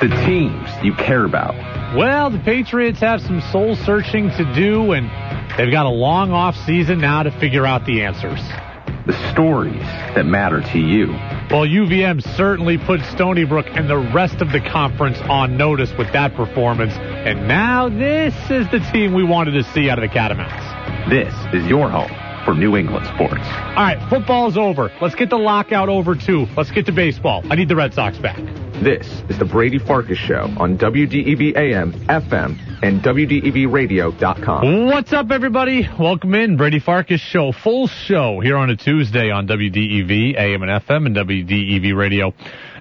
The teams you care about. Well, the Patriots have some soul searching to do, and they've got a long off season now to figure out the answers. The stories that matter to you. Well, UVM certainly put Stony Brook and the rest of the conference on notice with that performance, and now this is the team we wanted to see out of the Catamounts. This is your home for New England sports. All right, football's over. Let's get the lockout over too. Let's get to baseball. I need the Red Sox back. This is the Brady Farkas Show on WDEV AM, FM, and WDEVradio.com. What's up, everybody? Welcome in. Brady Farkas Show, full show here on a Tuesday on WDEV AM and FM and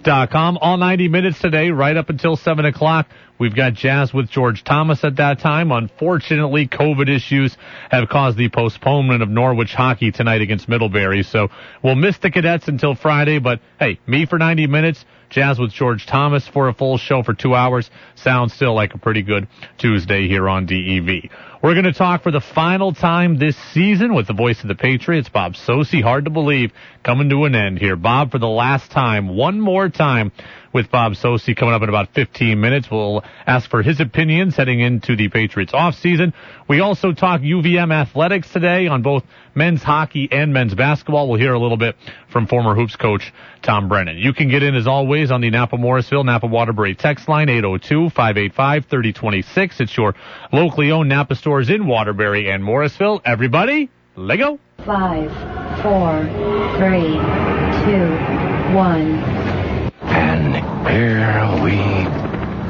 WDEVradio.com. All 90 minutes today, right up until 7 o'clock. We've got Jazz with George Thomas at that time. Unfortunately, COVID issues have caused the postponement of Norwich hockey tonight against Middlebury. So we'll miss the cadets until Friday, but hey, me for 90 minutes. Jazz with George Thomas for a full show for two hours. Sounds still like a pretty good Tuesday here on DEV. We're going to talk for the final time this season with the voice of the Patriots, Bob Socci. Hard to believe coming to an end here. Bob, for the last time, one more time with Bob Socci coming up in about 15 minutes. We'll ask for his opinions heading into the Patriots offseason. We also talk UVM athletics today on both men's hockey and men's basketball. We'll hear a little bit from former hoops coach Tom Brennan. You can get in as always on the Napa Morrisville Napa Waterbury text line 802-585-3026. It's your locally owned Napa stores in Waterbury and Morrisville. Everybody, Lego. Five, four, three, two, one. And here we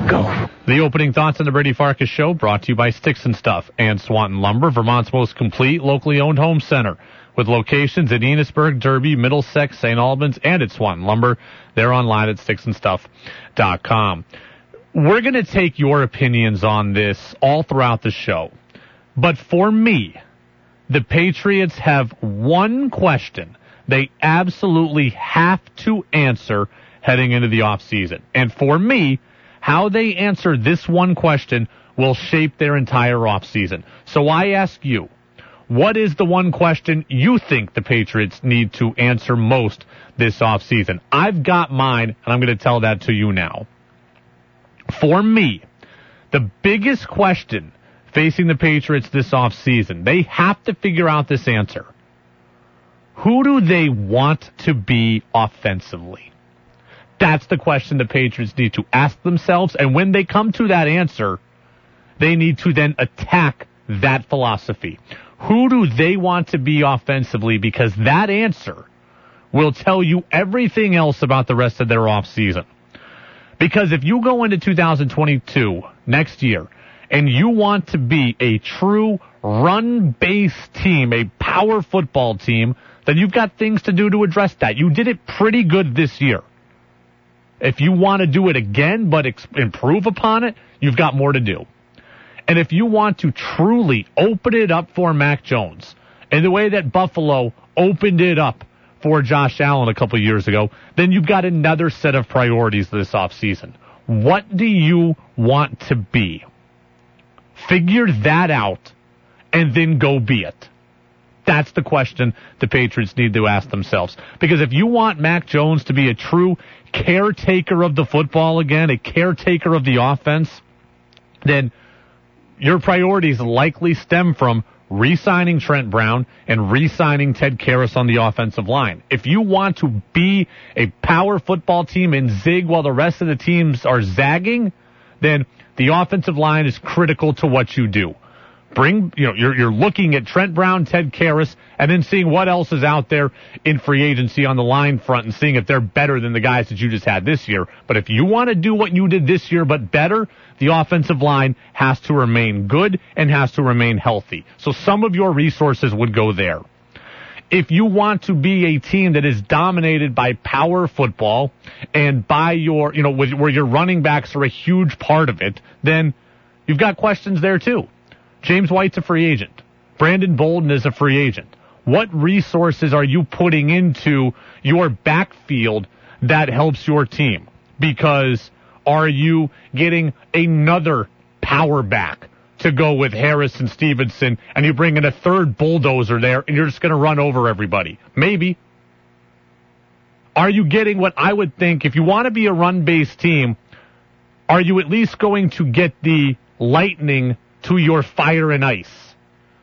go. The opening thoughts on the Brady Farkas show brought to you by Sticks and Stuff and Swanton Lumber, Vermont's most complete locally owned home center. With locations in Enosburg, Derby, Middlesex, St. Albans, and at Swanton Lumber. They're online at sticksandstuff.com. We're going to take your opinions on this all throughout the show. But for me, the Patriots have one question they absolutely have to answer heading into the offseason. And for me, how they answer this one question will shape their entire offseason. So I ask you, what is the one question you think the Patriots need to answer most this offseason? I've got mine, and I'm going to tell that to you now. For me, the biggest question facing the Patriots this offseason, they have to figure out this answer. Who do they want to be offensively? That's the question the Patriots need to ask themselves. And when they come to that answer, they need to then attack that philosophy. Who do they want to be offensively? Because that answer will tell you everything else about the rest of their offseason. Because if you go into 2022 next year and you want to be a true run-based team, a power football team, then you've got things to do to address that. You did it pretty good this year. If you want to do it again, but ex- improve upon it, you've got more to do. And if you want to truly open it up for Mac Jones in the way that Buffalo opened it up for Josh Allen a couple years ago, then you've got another set of priorities this offseason. What do you want to be? Figure that out and then go be it. That's the question the Patriots need to ask themselves. Because if you want Mac Jones to be a true caretaker of the football again, a caretaker of the offense, then your priorities likely stem from re-signing Trent Brown and re-signing Ted Karras on the offensive line. If you want to be a power football team and zig while the rest of the teams are zagging, then the offensive line is critical to what you do. Bring, you know, you're, you're looking at Trent Brown, Ted Karras, and then seeing what else is out there in free agency on the line front and seeing if they're better than the guys that you just had this year. But if you want to do what you did this year, but better, the offensive line has to remain good and has to remain healthy. So some of your resources would go there. If you want to be a team that is dominated by power football and by your, you know, where your running backs are a huge part of it, then you've got questions there too. James White's a free agent. Brandon Bolden is a free agent. What resources are you putting into your backfield that helps your team? Because are you getting another power back to go with Harris and Stevenson and you bring in a third bulldozer there and you're just going to run over everybody? Maybe. Are you getting what I would think if you want to be a run based team? Are you at least going to get the lightning to your fire and ice?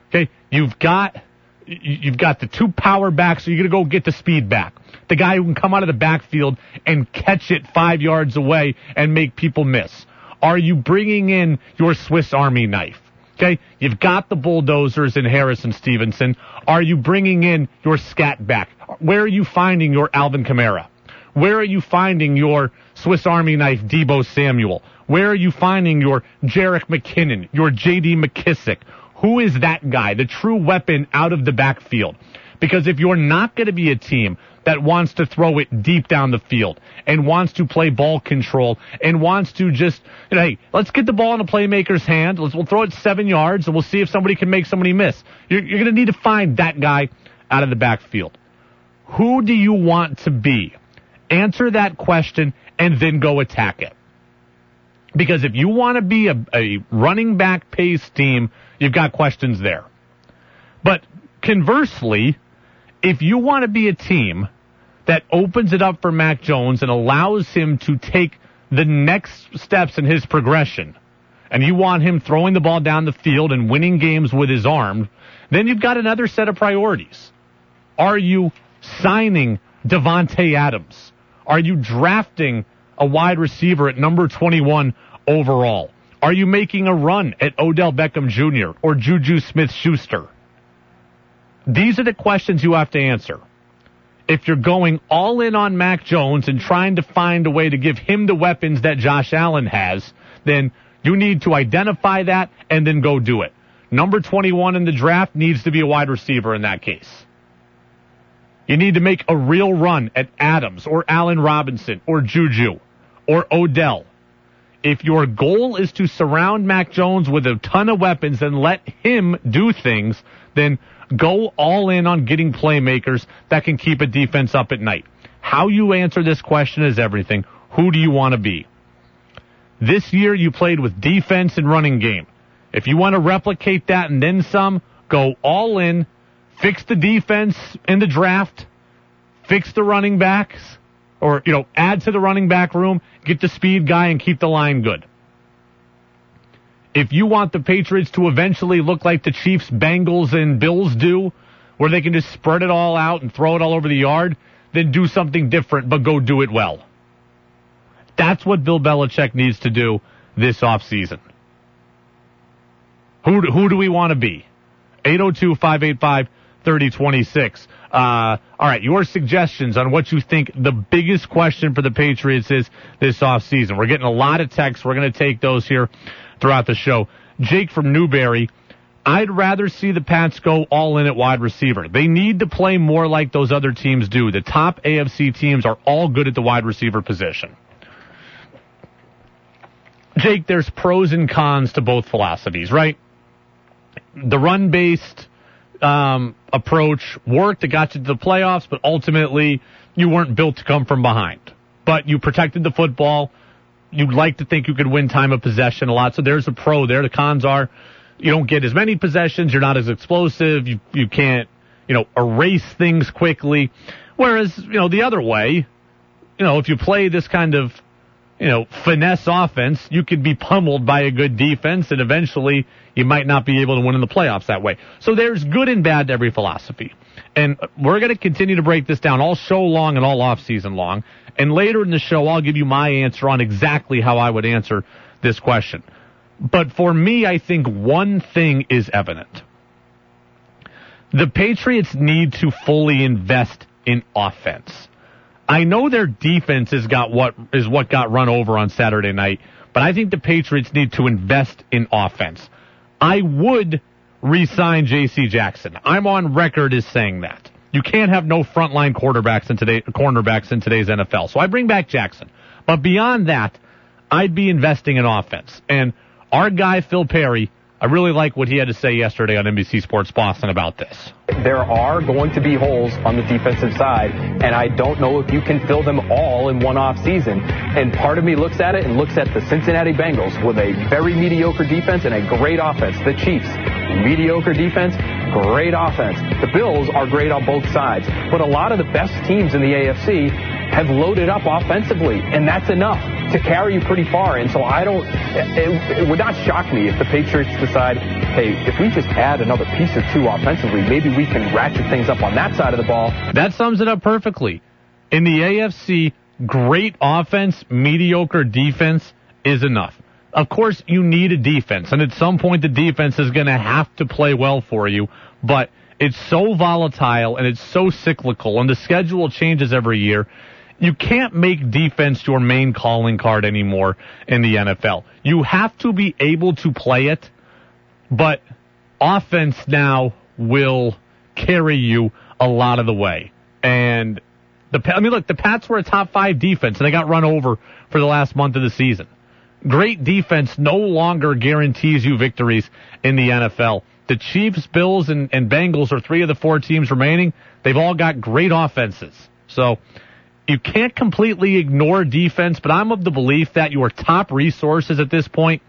Okay, you've got you've got the two power backs, so you're going to go get the speed back. The guy who can come out of the backfield and catch it five yards away and make people miss. Are you bringing in your Swiss Army knife? Okay, you've got the bulldozers in Harris and Stevenson. Are you bringing in your scat back? Where are you finding your Alvin Kamara? Where are you finding your Swiss Army knife Deebo Samuel? Where are you finding your Jerick McKinnon, your J.D. McKissic? Who is that guy, the true weapon out of the backfield? Because if you're not going to be a team that wants to throw it deep down the field and wants to play ball control and wants to just, you know, hey, let's get the ball in a playmaker's hand. Let's, we'll throw it seven yards and we'll see if somebody can make somebody miss. You're, you're going to need to find that guy out of the backfield. Who do you want to be? Answer that question and then go attack it. Because if you want to be a, a running back pace team, you've got questions there. But conversely, if you want to be a team that opens it up for Mac Jones and allows him to take the next steps in his progression, and you want him throwing the ball down the field and winning games with his arm, then you've got another set of priorities. Are you signing Davante Adams? Are you drafting a wide receiver at number 21 overall? Are you making a run at Odell Beckham Jr. or Juju Smith Schuster? These are the questions you have to answer. If you're going all in on Mac Jones and trying to find a way to give him the weapons that Josh Allen has, then you need to identify that and then go do it. Number 21 in the draft needs to be a wide receiver in that case. You need to make a real run at Adams or Allen Robinson or Juju or Odell. If your goal is to surround Mac Jones with a ton of weapons and let him do things, then go all in on getting playmakers that can keep a defense up at night. How you answer this question is everything. Who do you want to be? This year you played with defense and running game. If you want to replicate that and then some, go all in, fix the defense in the draft, fix the running backs, or, you know, add to the running back room, get the speed guy and keep the line good. If you want the Patriots to eventually look like the Chiefs, Bengals, and Bills do, where they can just spread it all out and throw it all over the yard, then do something different, but go do it well. That's what Bill Belichick needs to do this offseason. Who, who do we want to be? 802-585-3026. Uh, all right, your suggestions on what you think the biggest question for the Patriots is this offseason. We're getting a lot of texts. We're going to take those here throughout the show. Jake from Newbury, I'd rather see the Pats go all in at wide receiver. They need to play more like those other teams do. The top AFC teams are all good at the wide receiver position. Jake, there's pros and cons to both philosophies, right? The run based um, approach worked. It got you to the playoffs, but ultimately you weren't built to come from behind. But you protected the football. You'd like to think you could win time of possession a lot. So there's a pro there. The cons are you don't get as many possessions. You're not as explosive. You, you can't, you know, erase things quickly. Whereas, you know, the other way, you know, if you play this kind of you know, finesse offense, you could be pummeled by a good defense and eventually you might not be able to win in the playoffs that way. So there's good and bad to every philosophy. And we're going to continue to break this down all show long and all off season long. And later in the show, I'll give you my answer on exactly how I would answer this question. But for me, I think one thing is evident. The Patriots need to fully invest in offense. I know their defense has got what is what got run over on Saturday night, but I think the Patriots need to invest in offense. I would re-sign J.C. Jackson. I'm on record as saying that. You can't have no frontline quarterbacks in today cornerbacks in today's NFL. So I bring back Jackson. But beyond that, I'd be investing in offense. And our guy Phil Perry I really like what he had to say yesterday on NBC Sports Boston about this. There are going to be holes on the defensive side, and I don't know if you can fill them all in one off season. And part of me looks at it and looks at the Cincinnati Bengals with a very mediocre defense and a great offense. The Chiefs, mediocre defense, great offense. The Bills are great on both sides, but a lot of the best teams in the AFC have loaded up offensively, and that's enough to carry you pretty far. And so I don't, it, it would not shock me if the Patriots decide, hey, if we just add another piece or two offensively, maybe we can ratchet things up on that side of the ball. That sums it up perfectly. In the AFC, great offense, mediocre defense is enough. Of course, you need a defense, and at some point the defense is going to have to play well for you, but it's so volatile and it's so cyclical, and the schedule changes every year. You can't make defense your main calling card anymore in the NFL. You have to be able to play it, but offense now will carry you a lot of the way. And the I mean, look, the Pats were a top five defense, and they got run over for the last month of the season. Great defense no longer guarantees you victories in the NFL. The Chiefs, Bills, and, and Bengals are three of the four teams remaining. They've all got great offenses. So you can't completely ignore defense, but I'm of the belief that your top resources at this point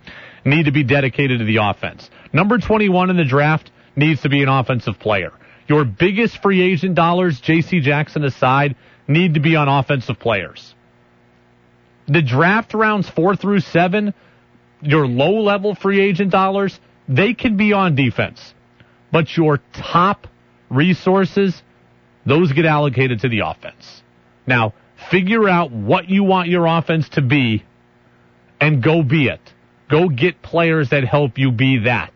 need to be dedicated to the offense. Number 21 in the draft needs to be an offensive player. Your biggest free agent dollars, J.C. Jackson aside, need to be on offensive players. The draft rounds four through seven, your low level free agent dollars, they can be on defense. But your top resources, those get allocated to the offense. Now, figure out what you want your offense to be and go be it. Go get players that help you be that.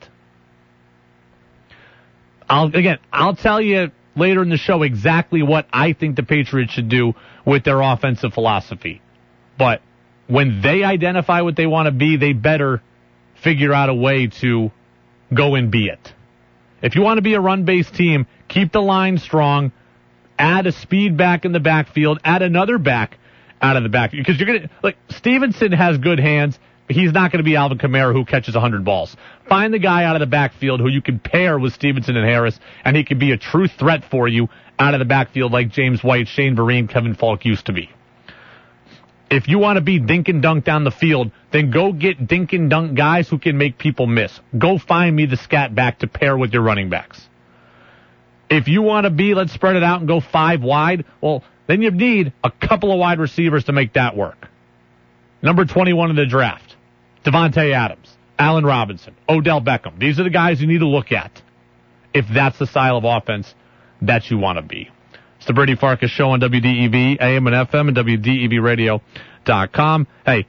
I'll again, I'll tell you later in the show exactly what I think the Patriots should do with their offensive philosophy. But when they identify what they want to be, they better figure out a way to go and be it. If you want to be a run based team, keep the line strong, add a speed back in the backfield, add another back out of the backfield. because you're going to like Stevenson has good hands. But he's not going to be Alvin Kamara who catches 100 balls. Find the guy out of the backfield who you can pair with Stevenson and Harris, and he can be a true threat for you out of the backfield like James White, Shane Vereen, Kevin Faulk used to be. If you want to be dink and dunk down the field, then go get dink and dunk guys who can make people miss. Go find me the scat back to pair with your running backs. If you want to be, let's spread it out and go five wide, well, then you need a couple of wide receivers to make that work. Number 21 in the draft, Davante Adams, Allen Robinson, Odell Beckham. These are the guys you need to look at if that's the style of offense that you want to be. It's the Brady Farkas Show on WDEV, AM and FM, and WDEVradio.com. Hey,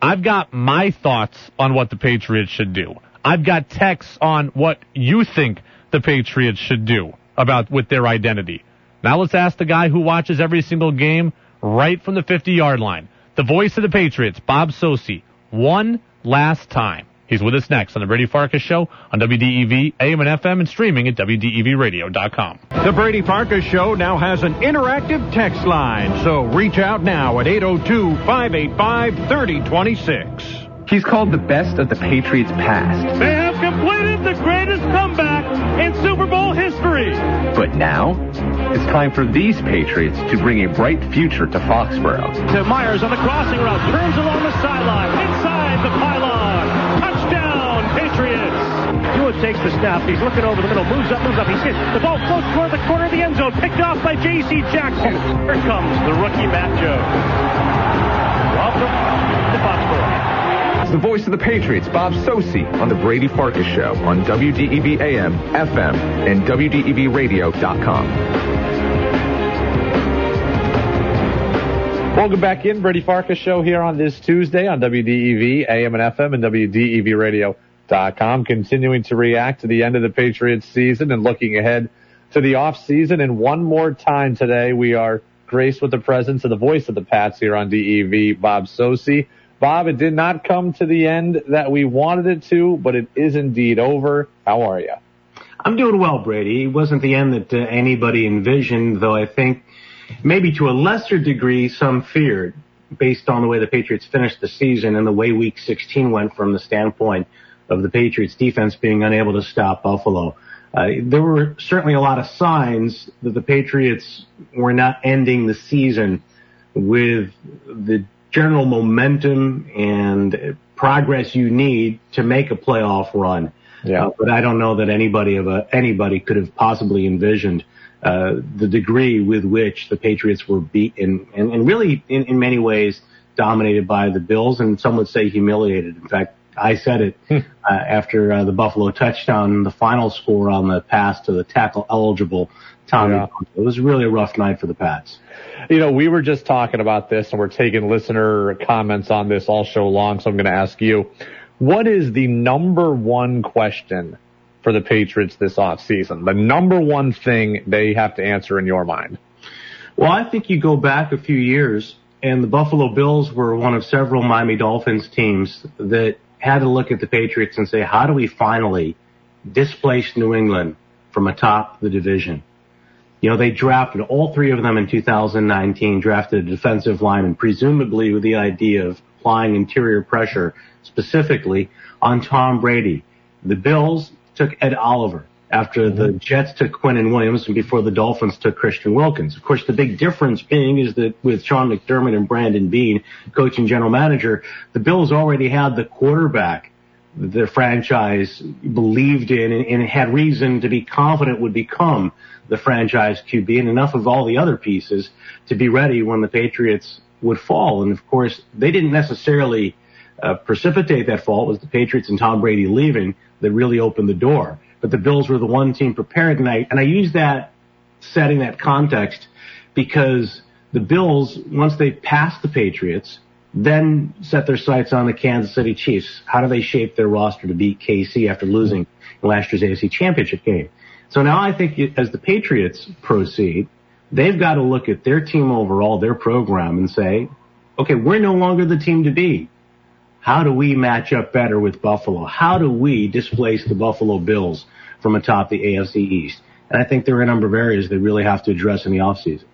I've got my thoughts on what the Patriots should do. I've got texts on what you think the Patriots should do about with their identity. Now let's ask the guy who watches every single game right from the 50 yard line. The voice of the Patriots, Bob Socci. One last time. He's with us next on the Brady Farkas Show on WDEV, AM and FM, and streaming at WDEVradio.com. The Brady Farkas Show now has an interactive text line, so reach out now at 802 585 3026. He's called the best of the Patriots past. They have completed the greatest comeback in Super Bowl history. But now, it's time for these Patriots to bring a bright future to Foxborough. To Meyers on the crossing route, turns along the sideline, inside the pylon. Touchdown, Patriots. Hewitt takes the snap. He's looking over the middle, moves up, moves up. He's hit. The ball floats toward the corner of the end zone, picked off by J.C. Jackson. Here comes the rookie Mac Jones. Welcome to Foxborough. The voice of the Patriots, Bob Socci, on the Brady Farkas Show on WDEV AM, FM, and WDEVradio.com. Welcome back in, Brady Farkas Show here on this Tuesday on WDEV, AM and FM, and WDEVradio.com. Continuing to react to the end of the Patriots season and looking ahead to the off season. And one more time today, we are graced with the presence of the voice of the Pats here on DEV, Bob Socci. Bob, it did not come to the end that we wanted it to, but it is indeed over. How are you? I'm doing well, Brady. It wasn't the end that uh, anybody envisioned, though I think maybe to a lesser degree some feared based on the way the Patriots finished the season and the way week 16 went from the standpoint of the Patriots defense being unable to stop Buffalo. Uh, there were certainly a lot of signs that the Patriots were not ending the season with the general momentum and progress you need to make a playoff run. Yeah. Uh, but I don't know that anybody of a, anybody could have possibly envisioned uh, the degree with which the Patriots were beaten, and, and really, in, in many ways, dominated by the Bills, and some would say humiliated. In fact, I said it uh, after uh, the Buffalo touchdown, the final score on the pass to the tackle eligible Tommy. Yeah. It was really a rough night for the Pats. You know, we were just talking about this and we're taking listener comments on this all show long. So I'm going to ask you, what is the number one question for the Patriots this offseason? The number one thing they have to answer in your mind? Well, I think you go back a few years and the Buffalo Bills were one of several Miami Dolphins teams that had to look at the Patriots and say, how do we finally displace New England from atop the division? You know, they drafted all three of them in 2019, drafted a defensive lineman, presumably with the idea of applying interior pressure specifically on Tom Brady. The Bills took Ed Oliver after the mm-hmm. Jets took Quinnen Williams and before the Dolphins took Christian Wilkins. Of course, the big difference being is that with Sean McDermott and Brandon Beane, coach and general manager, the Bills already had the quarterback the franchise believed in and, and had reason to be confident would become the franchise QB and enough of all the other pieces to be ready when the Patriots would fall. And of course, they didn't necessarily uh, precipitate that fall. It was the Patriots and Tom Brady leaving that really opened the door. But the Bills were the one team prepared, and I and I use that setting that context because the Bills, once they passed the Patriots, then set their sights on the Kansas City Chiefs. How do they shape their roster to beat KC after losing last year's AFC Championship game? So now I think it- as the Patriots proceed, they've got to look at their team overall, their program, and say, okay, we're no longer the team to be. How do we match up better with Buffalo? How do we displace the Buffalo Bills from atop the AFC East? And I think there are a number of areas they really have to address in the offseason.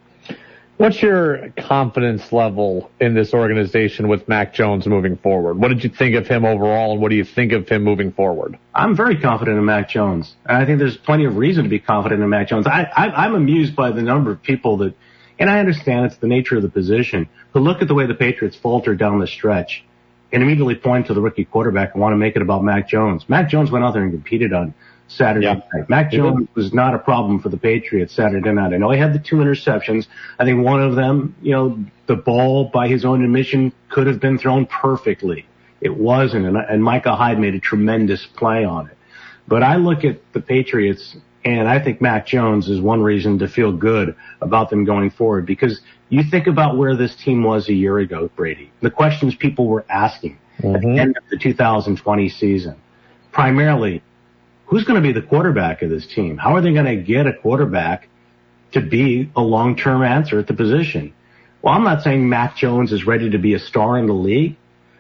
What's your confidence level in this organization with Mac Jones moving forward? What did you think of him overall, and what do you think of him moving forward? I'm very confident in Mac Jones. And I think there's plenty of reason to be confident in Mac Jones. I, I, I'm amused by the number of people that, and I understand it's the nature of the position, but look at the way the Patriots faltered down the stretch and immediately point to the rookie quarterback and want to make it about Mac Jones. Mac Jones went out there and competed on Saturday Yeah. night. Mac Jones was not a problem for the Patriots Saturday night. I know he had the two interceptions. I think one of them, you know, the ball by his own admission could have been thrown perfectly. It wasn't, and, and Micah Hyde made a tremendous play on it. But I look at the Patriots and I think Mac Jones is one reason to feel good about them going forward because you think about where this team was a year ago, Brady. The questions people were asking at the mm-hmm. end of the 2020 season. Primarily, who's going to be the quarterback of this team? How are they going to get a quarterback to be a long-term answer at the position? Well, I'm not saying Mac Jones is ready to be a star in the league,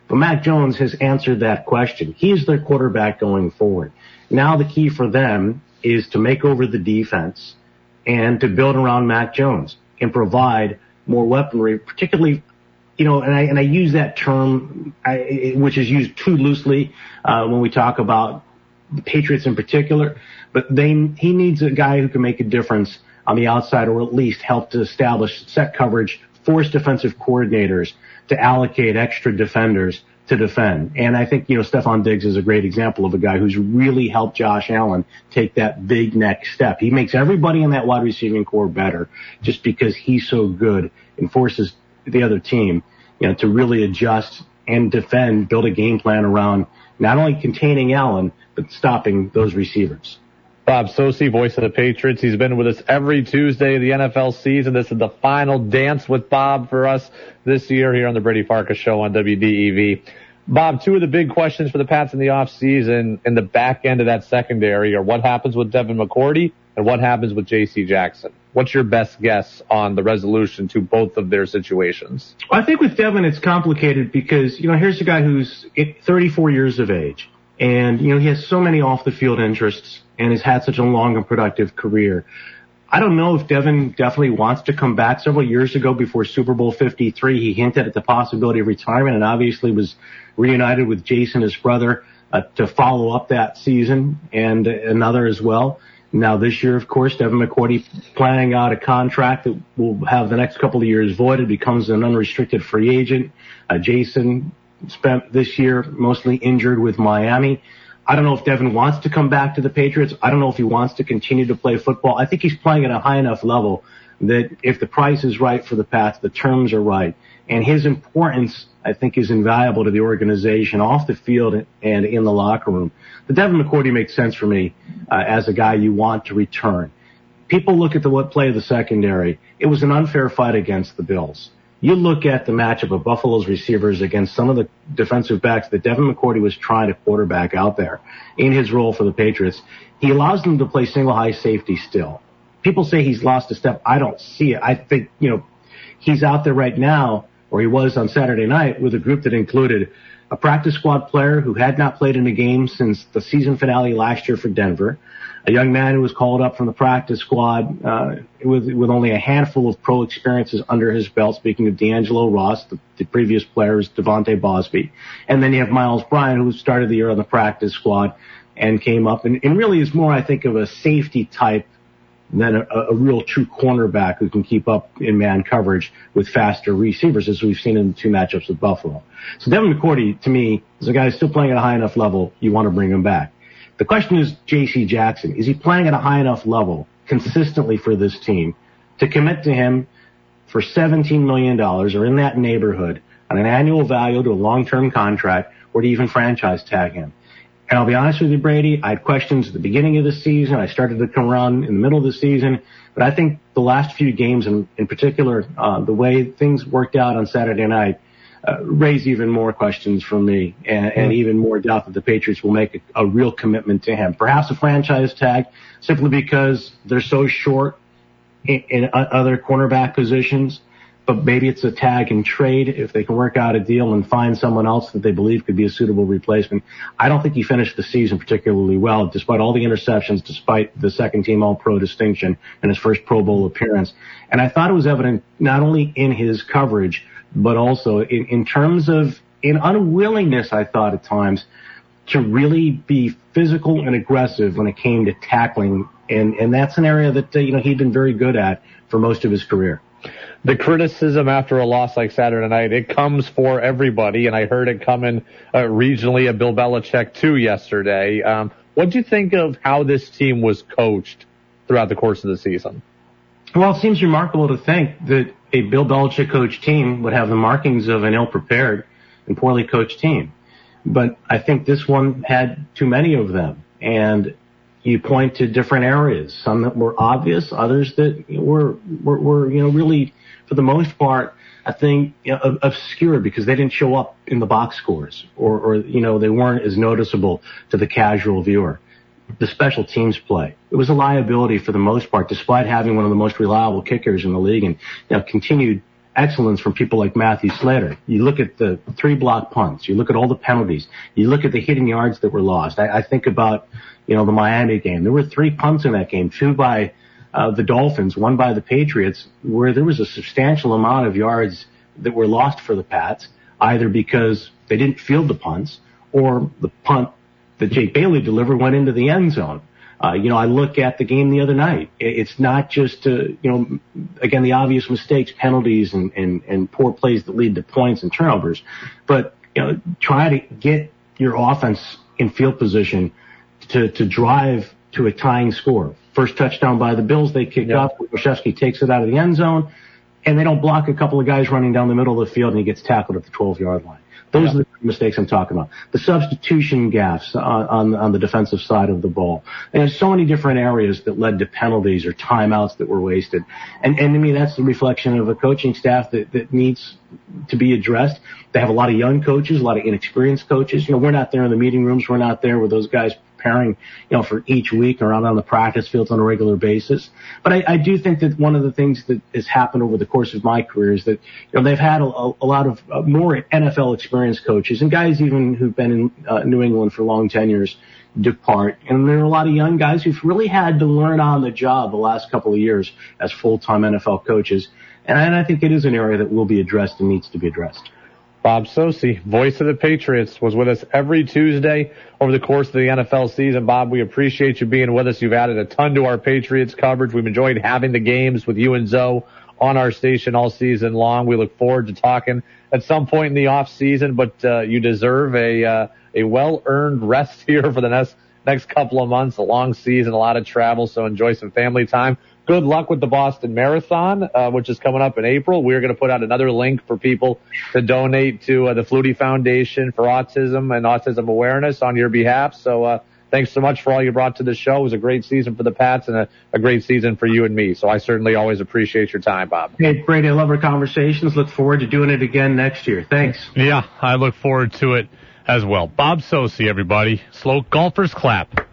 but Mac Jones has answered that question. He's their quarterback going forward. Now the key for them is to make over the defense and to build around Mac Jones and provide more weaponry, particularly, you know, and I, and I use that term, I, which is used too loosely, uh, when we talk about the Patriots in particular, but they, he needs a guy who can make a difference on the outside or at least help to establish set coverage, force defensive coordinators to allocate extra defenders to defend. And I think, you know, Stefon Diggs is a great example of a guy who's really helped Josh Allen take that big next step. He makes everybody in that wide receiving corps better just because he's so good and forces the other team, you know, to really adjust and defend, build a game plan around not only containing Allen, but stopping those receivers. Bob Socci, voice of the Patriots. He's been with us every Tuesday of the NFL season. This is the final dance with Bob for us this year here on the Brady Farkas Show on WDEV. Bob, two of the big questions for the Pats in the offseason in the back end of that secondary are what happens with Devin McCourty and what happens with J.C. Jackson. What's your best guess on the resolution to both of their situations? I think with Devin, it's complicated because, you know, here's a guy who's 34 years of age and, you know, he has so many off the field interests and has had such a long and productive career. I don't know if Devin definitely wants to come back. Several years ago before Super Bowl 53, he hinted at the possibility of retirement and obviously was reunited with Jason, his brother, uh, to follow up that season and another as well. Now this year, of course, Devin McCourty planning out a contract that will have the next couple of years voided, becomes an unrestricted free agent. Uh, Jason spent this year mostly injured with Miami. I don't know if Devin wants to come back to the Patriots. I don't know if he wants to continue to play football. I think he's playing at a high enough level that if the price is right for the Pats, the terms are right. And his importance, I think, is invaluable to the organization off the field and in the locker room. The Devin McCourty makes sense for me uh, as a guy you want to return. People look at the what play of the secondary. It was an unfair fight against the Bills. You look at the matchup of Buffalo's receivers against some of the defensive backs that Devin McCourty was trying to quarterback out there in his role for the Patriots. He allows them to play single high safety still. People say he's lost a step. I don't see it. I think, you know, he's out there right now, or he was on Saturday night with a group that included a practice squad player who had not played in a game since the season finale last year for Denver, a young man who was called up from the practice squad uh, with with only a handful of pro experiences under his belt. Speaking of D'Angelo Ross, the, the previous player is De'Vante Bausby, and then you have Myles Bryant, who started the year on the practice squad and came up and, and really is more, I think, of a safety type than a, a, real true cornerback who can keep up in man coverage with faster receivers, as we've seen in the two matchups with Buffalo. So Devin McCourty, to me, is a guy who's still playing at a high enough level. You want to bring him back. The question is J.C. Jackson. Is he playing at a high enough level consistently for this team to commit to him for $17 million or in that neighborhood on an annual value to a long-term contract or to even franchise tag him? And I'll be honest with you, Brady, I had questions at the beginning of the season. I started to come around in the middle of the season. But I think the last few games, in, in particular, uh, the way things worked out on Saturday night, uh, raise even more questions from me and, and, even more doubt that the Patriots will make a, a real commitment to him. Perhaps a franchise tag simply because they're so short in, in other cornerback positions but maybe it's a tag and trade if they can work out a deal and find someone else that they believe could be a suitable replacement. I don't think he finished the season particularly well, despite all the interceptions, despite the second team All Pro distinction and his first Pro Bowl appearance. And I thought it was evident not only in his coverage, but also in, in terms of in unwillingness, I thought at times, to really be physical and aggressive when it came to tackling. And, and that's an area that, uh, you know, he'd been very good at for most of his career the criticism after a loss like Saturday night, it comes for everybody, and I heard it coming uh, regionally at Bill Belichick too yesterday. Um, what do you think of how this team was coached throughout the course of the season? Well, it seems remarkable to think that a Bill Belichick coached team would have the markings of an ill-prepared and poorly coached team. But I think this one had too many of them. And you point to different areas, some that were obvious, others that were, were, were you know, really for the most part, I think you know, obscure because they didn't show up in the box scores or, or, you know, they weren't as noticeable to the casual viewer. The special teams play. It was a liability for the most part, despite having one of the most reliable kickers in the league and you know, continued excellence from people like Matthew Slater. You look at the three block punts. You look at all the penalties. You look at the hidden yards that were lost. I, I think about, you know, the Miami game. There were three punts in that game, two by uh, the Dolphins, one by the Patriots, where there was a substantial amount of yards that were lost for the Pats, either because they didn't field the punts or the punt that Jake Bailey delivered went into the end zone. Uh, you know, I look at the game the other night. It's not just, uh, you know, again, the obvious mistakes, penalties, and, and, and poor plays that lead to points and turnovers, but, you know, try to get your offense in field position to, to drive to a tying score. First touchdown by the Bills, they kick yep. off. Olszewski takes it out of the end zone, and they don't block a couple of guys running down the middle of the field, and he gets tackled at the 12 yard line. Those are the mistakes I'm talking about. The substitution gaffes on, on, on the defensive side of the ball. There's so many different areas that led to penalties or timeouts that were wasted. And, and to me, that's the reflection of a coaching staff that, that needs to be addressed. They have a lot of young coaches, a lot of inexperienced coaches. You know, we're not there in the meeting rooms. We're not there with those guys preparing, you know, for each week or out on the practice fields on a regular basis. But I, I do think that one of the things that has happened over the course of my career is that, you know, they've had a, a lot of uh, more NFL experienced coaches and guys even who've been in uh, New England for long tenures depart. And there are a lot of young guys who've really had to learn on the job the last couple of years as full-time NFL coaches. And I think it is an area that will be addressed and needs to be addressed. Bob Socci, voice of the Patriots, was with us every Tuesday over the course of the NFL season. Bob, we appreciate you being with us. You've added a ton to our Patriots coverage. We've enjoyed having the games with you and Zoe on our station all season long. We look forward to talking at some point in the off season, but uh, you deserve a uh, a well earned rest here for the next next couple of months. A long season, a lot of travel, so enjoy some family time. Good luck with the Boston Marathon, uh, which is coming up in April. We're going to put out another link for people to donate to uh, the Flutie Foundation for Autism and Autism Awareness on your behalf. So, uh, thanks so much for all you brought to the show. It was a great season for the Pats and a, a great season for you and me. So I certainly always appreciate your time, Bob. Hey, Brady, I love our conversations. Look forward to doing it again next year. Thanks. Yeah, I look forward to it as well. Bob Socci, everybody. Slow golfers clap.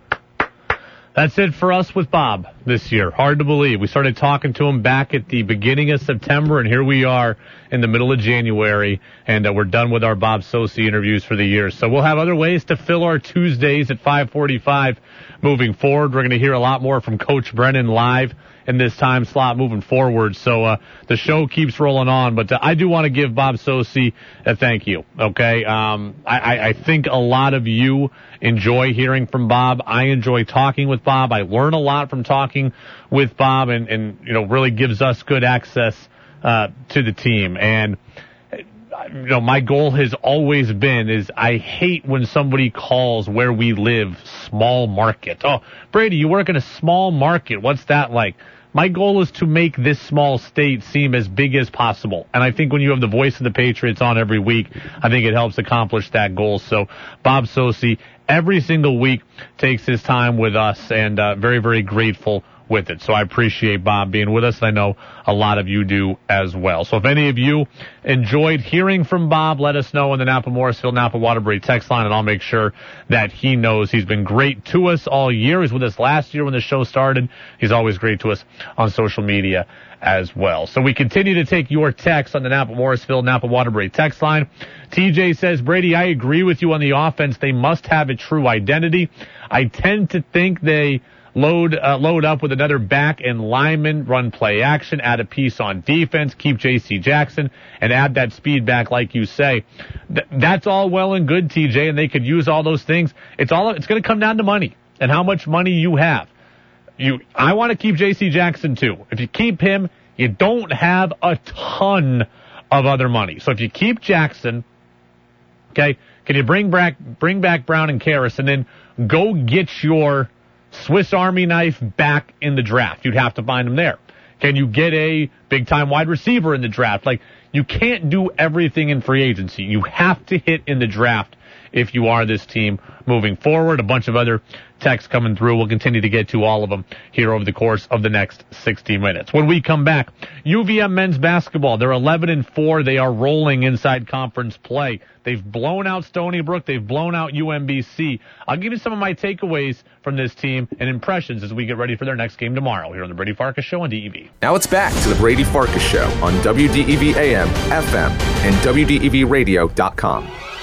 That's it for us with Bob this year. Hard to believe. We started talking to him back at the beginning of September, and here we are in the middle of January, and uh, we're done with our Bob Socci interviews for the year. So we'll have other ways to fill our Tuesdays at 545 moving forward. We're going to hear a lot more from Coach Brennan live in this time slot moving forward. So uh, the show keeps rolling on, but uh, I do want to give Bob Socci a thank you. Okay, um, I, I think a lot of you enjoy hearing from Bob. I enjoy talking with Bob. I learn a lot from talking with Bob, and and you know really gives us good access uh, to the team and you know, my goal has always been is I hate when somebody calls where we live small market. Oh, Brady, you work in a small market. What's that like? My goal is to make this small state seem as big as possible. And I think when you have the voice of the Patriots on every week, I think it helps accomplish that goal. So Bob Socci every single week takes his time with us and uh, very, very grateful with it. So I appreciate Bob being with us. I know a lot of you do as well. So if any of you enjoyed hearing from Bob, let us know in the Napa Morrisville Napa Waterbury text line and I'll make sure that he knows he's been great to us all year. He's with us last year when the show started. He's always great to us on social media as well. So we continue to take your text on the Napa Morrisville Napa Waterbury text line. TJ says, Brady, I agree with you on the offense. They must have a true identity. I tend to think they load uh, load up with another back and lineman, run play action, add a piece on defense, keep J.C. Jackson, and add that speed back, like you say. Th- that's all well and good, TJ, and they could use all those things. It's all it's going to come down to money and how much money you have. You, I want to keep J.C. Jackson too. If you keep him, you don't have a ton of other money. So if you keep Jackson, okay, can you bring back bring back Brown and Karras and then go get your Swiss Army knife back in the draft. You'd have to find him there. Can you get a big time wide receiver in the draft? Like, you can't do everything in free agency. You have to hit in the draft if you are this team moving forward. A bunch of other texts coming through. We'll continue to get to all of them here over the course of the next 60 minutes. When we come back, UVM men's basketball, they're 11 and 4. They are rolling inside conference play. They've blown out Stony Brook. They've blown out UMBC. I'll give you some of my takeaways from this team and impressions as we get ready for their next game tomorrow here on the Brady Farkas Show on DEV. Now it's back to the Brady Farkas Show on WDEV AM, FM, and WDEVradio.com.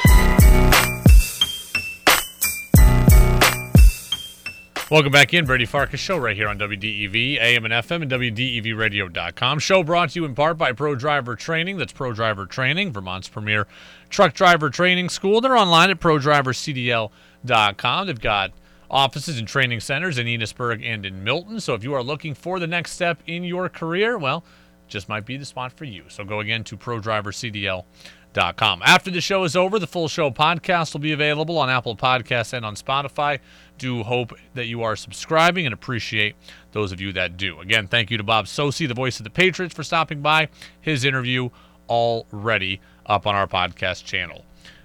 Welcome back in, Brady Farkas Show right here on WDEV, AM and FM, and WDEVradio.com. Show brought to you in part by Pro Driver Training. That's Pro Driver Training, Vermont's premier truck driver training school. They're online at ProDriverCDL.com. They've got offices and training centers in Enosburg and in Milton. So if you are looking for the next step in your career, well, just might be the spot for you. So go again to ProDriverCDL.com. After the show is over, the full show podcast will be available on Apple Podcasts and on Spotify do hope that you are subscribing and appreciate those of you that do. Again, thank you to Bob Socci, the voice of the Patriots, for stopping by. His interview already up on our podcast channel.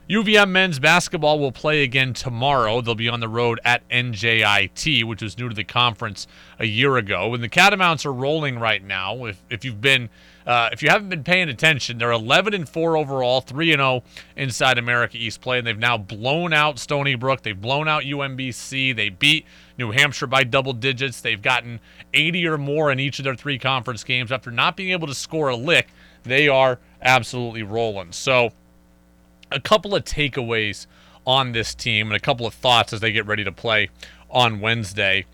UVM men's basketball will play again tomorrow. They'll be on the road at NJIT, which was new to the conference a year ago. And the Catamounts are rolling right now. If, if you've been uh, if you haven't been paying attention, they're 11 and 4 overall, 3 and 0 inside America East play, and they've now blown out Stony Brook. They've blown out UMBC. They beat New Hampshire by double digits. They've gotten 80 or more in each of their three conference games. After not being able to score a lick, they are absolutely rolling. So, a couple of takeaways on this team and a couple of thoughts as they get ready to play on Wednesday.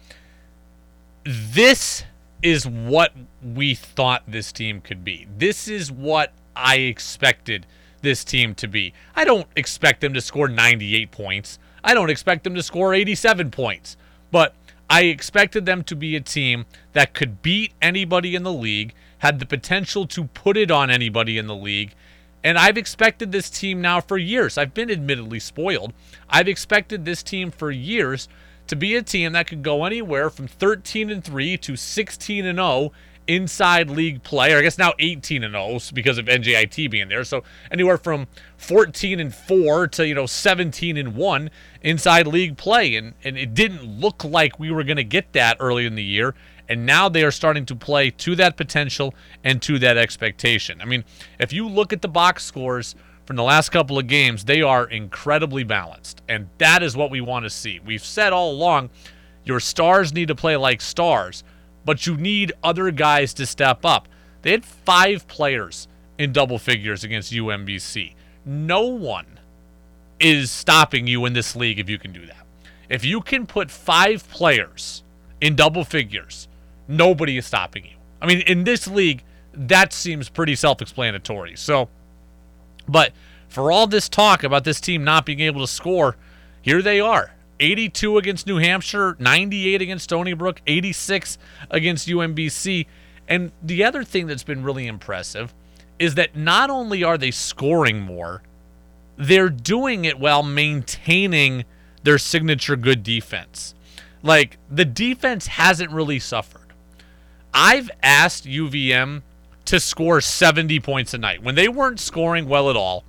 This is what we thought this team could be. This is what I expected this team to be. I don't expect them to score 98 points. I don't expect them to score 87 points. But I expected them to be a team that could beat anybody in the league, had the potential to put it on anybody in the league. And I've expected this team now for years. I've been admittedly spoiled. I've expected this team for years to be a team that could go anywhere from 13 and 3 to 16 and 0 inside league play, or I guess now 18 and 0 because of NJIT being there. So anywhere from 14 and 4 to, you know, 17 and 1 inside league play. And, and it didn't look like we were going to get that early in the year. And now they are starting to play to that potential and to that expectation. I mean, if you look at the box scores from the last couple of games, they are incredibly balanced. And that is what we want to see. We've said all along your stars need to play like stars, but you need other guys to step up. They had five players in double figures against UMBC. No one is stopping you in this league if you can do that. If you can put five players in double figures, nobody is stopping you. I mean, in this league, that seems pretty self explanatory. So, but for all this talk about this team not being able to score, here they are 82 against New Hampshire, 98 against Stony Brook, 86 against UMBC. And the other thing that's been really impressive is that not only are they scoring more, they're doing it while maintaining their signature good defense. Like the defense hasn't really suffered. I've asked UVM to score 70 points a night. When they weren't scoring well at all,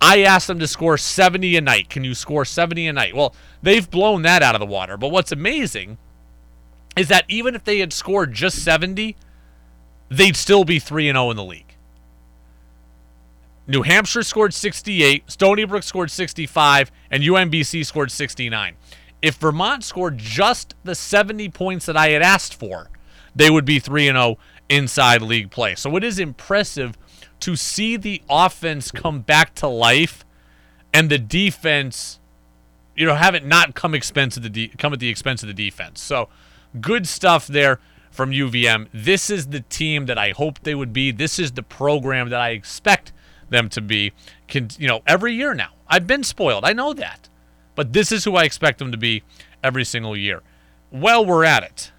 I asked them to score 70 a night. Can you score 70 a night? Well, they've blown that out of the water. But what's amazing is that even if they had scored just 70, they'd still be 3 and 0 in the league. New Hampshire scored 68, Stony Brook scored 65, and UMBC scored 69. If Vermont scored just the 70 points that I had asked for, they would be 3 and 0 inside league play. So it is impressive to see the offense come back to life and the defense you know have it not come expense of the de- come at the expense of the defense. So good stuff there from UVM. This is the team that I hoped they would be. This is the program that I expect them to be. Can, you know, every year now. I've been spoiled. I know that. But this is who I expect them to be every single year. Well, we're at it.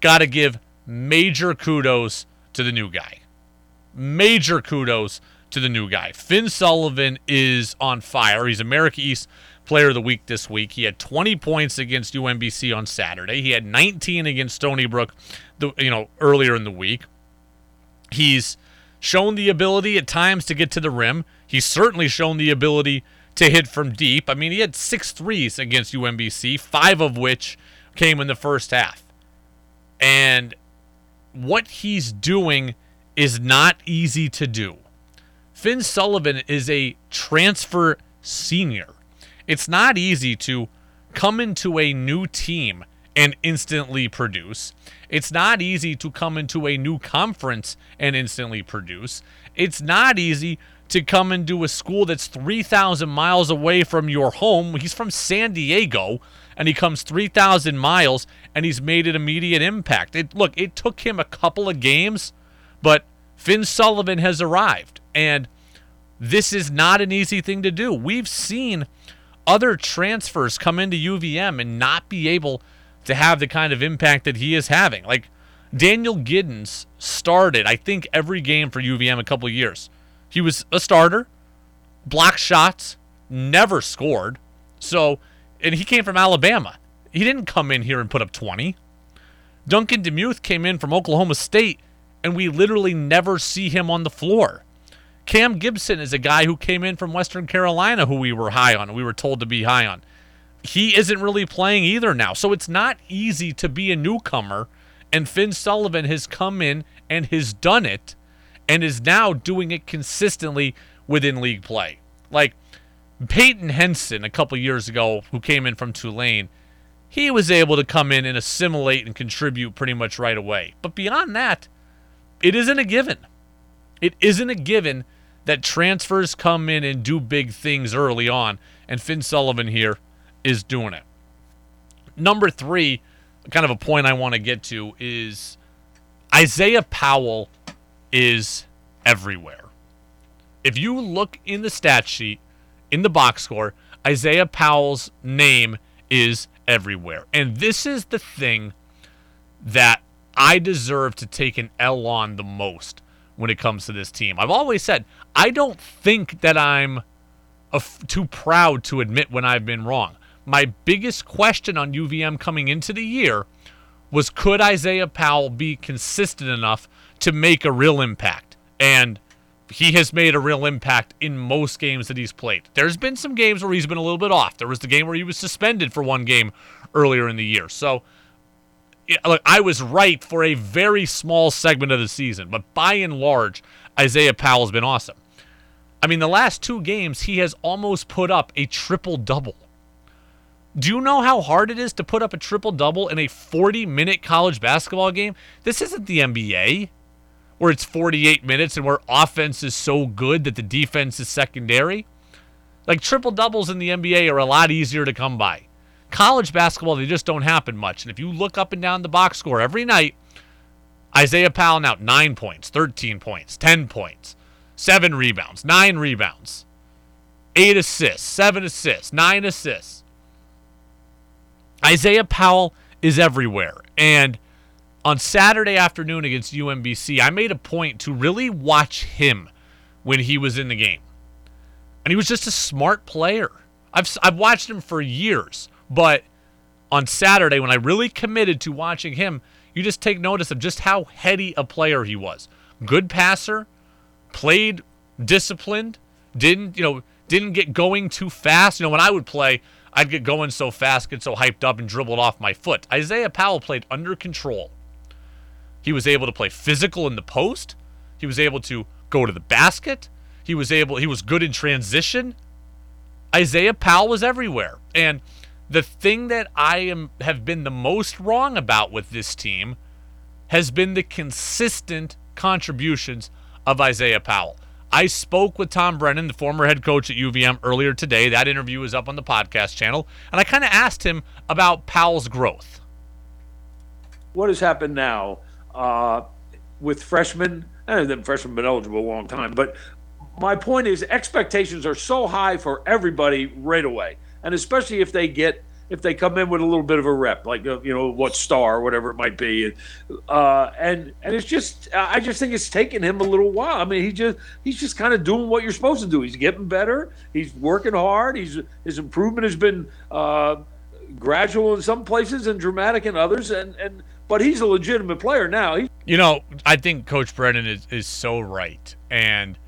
Got to give major kudos to the new guy. Major kudos to the new guy. Finn Sullivan is on fire. He's America East Player of the Week this week. He had 20 points against UMBC on Saturday. He had 19 against Stony Brook, the, you know, earlier in the week. He's shown the ability at times to get to the rim. He's certainly shown the ability to hit from deep. I mean, he had six threes against UMBC, five of which came in the first half. And what he's doing is not easy to do. Finn Sullivan is a transfer senior. It's not easy to come into a new team and instantly produce. It's not easy to come into a new conference and instantly produce. It's not easy to come into a school that's 3,000 miles away from your home. He's from San Diego and he comes 3,000 miles and he's made an immediate impact. It, look, it took him a couple of games, but Finn Sullivan has arrived. And this is not an easy thing to do. We've seen other transfers come into UVM and not be able to have the kind of impact that he is having. Like Daniel Giddens started, I think, every game for UVM a couple years. He was a starter, blocked shots, never scored. So, and he came from Alabama. He didn't come in here and put up 20. Duncan Demuth came in from Oklahoma State, and we literally never see him on the floor. Cam Gibson is a guy who came in from Western Carolina who we were high on, we were told to be high on. He isn't really playing either now. So it's not easy to be a newcomer. And Finn Sullivan has come in and has done it and is now doing it consistently within league play. Like Peyton Henson a couple years ago, who came in from Tulane, he was able to come in and assimilate and contribute pretty much right away. But beyond that, it isn't a given. It isn't a given that transfers come in and do big things early on, and Finn Sullivan here is doing it. Number three, kind of a point I want to get to is Isaiah Powell is everywhere. If you look in the stat sheet, in the box score, Isaiah Powell's name is everywhere. And this is the thing that I deserve to take an L on the most when it comes to this team. I've always said I don't think that I'm too proud to admit when I've been wrong. my biggest question on UVM coming into the year was could Isaiah Powell be consistent enough to make a real impact? And he has made a real impact in most games that he's played. There's been some games where he's been a little bit off. There was the game where he was suspended for one game earlier in the year. So look, I was right for a very small segment of the season, but by and large, Isaiah Powell's been awesome. I mean, the last two games, he has almost put up a triple double. Do you know how hard it is to put up a triple double in a 40 minute college basketball game? This isn't the NBA where it's 48 minutes and where offense is so good that the defense is secondary. Like triple doubles in the NBA are a lot easier to come by. College basketball, they just don't happen much. And if you look up and down the box score every night, Isaiah Powell now 9 points, 13 points, 10 points, 7 rebounds, 9 rebounds, 8 assists, 7 assists, 9 assists. Isaiah Powell is everywhere. And on Saturday afternoon against UMBC, I made a point to really watch him when he was in the game. And he was just a smart player. I've, I've watched him for years, but on Saturday, when I really committed to watching him, you just take notice of just how heady a player he was. Good passer, played disciplined, didn't, you know, didn't get going too fast. You know, when I would play, I'd get going so fast, get so hyped up, and dribbled off my foot. Isaiah Powell played under control. He was able to play physical in the post. He was able to go to the basket. He was able. He was good in transition. Isaiah Powell was everywhere, and the thing that I am have been the most wrong about with this team has been the consistent contributions of Isaiah Powell. I spoke with Tom Brennan, the former head coach at UVM, earlier today. That interview is up on the podcast channel. And I kind of asked him about Powell's growth. What has happened now uh, with freshmen? And the freshmen been eligible a long time. But my point is, expectations are so high for everybody right away. And especially if they get if they come in with a little bit of a rep, like uh, you know what star, whatever it might be, uh, and and it's just I just think it's taken him a little while. I mean, he just he's just kind of doing what you're supposed to do. He's getting better. He's working hard. He's his improvement has been uh, gradual in some places and dramatic in others, and and but he's a legitimate player now. He, you know, I think Coach Brennan is is so right, and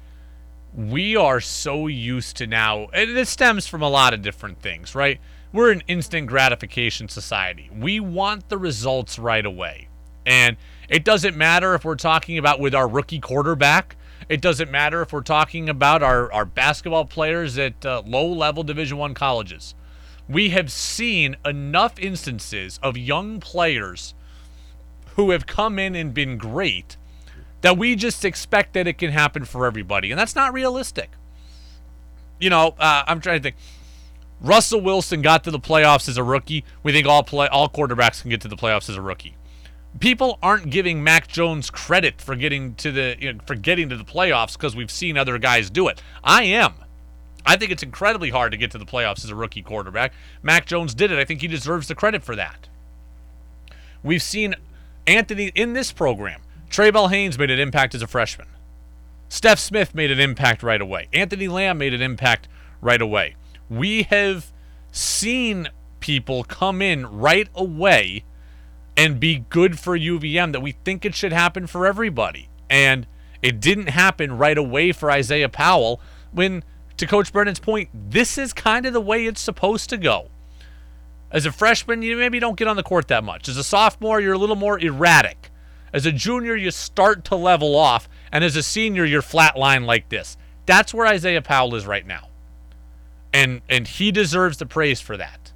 we are so used to now, and it stems from a lot of different things, right? we're an instant gratification society. We want the results right away. And it doesn't matter if we're talking about with our rookie quarterback. It doesn't matter if we're talking about our, our basketball players at uh, low level Division One colleges. We have seen enough instances of young players who have come in and been great that we just expect that it can happen for everybody. And that's not realistic. You know, uh, I'm trying to think. Russell Wilson got to the playoffs as a rookie. We think all play all quarterbacks can get to the playoffs as a rookie. People aren't giving Mac Jones credit for getting to the you know, for getting to the playoffs because we've seen other guys do it. I am. I think it's incredibly hard to get to the playoffs as a rookie quarterback. Mac Jones did it. I think he deserves the credit for that. We've seen Anthony in this program. Trae Trae Bell-Haynes made an impact as a freshman. Stef Smith made an impact right away. Anthony Lamb made an impact right away we have seen people come in right away and be good for UVM that we think it should happen for everybody. And it didn't happen right away for Isaiah Powell when, to Coach Brennan's point, this is kind of the way it's supposed to go. As a freshman, you maybe don't get on the court that much. As a sophomore, you're a little more erratic. As a junior, you start to level off. And as a senior, you're flatline like this. That's where Isaiah Powell is right now and and he deserves the praise for that.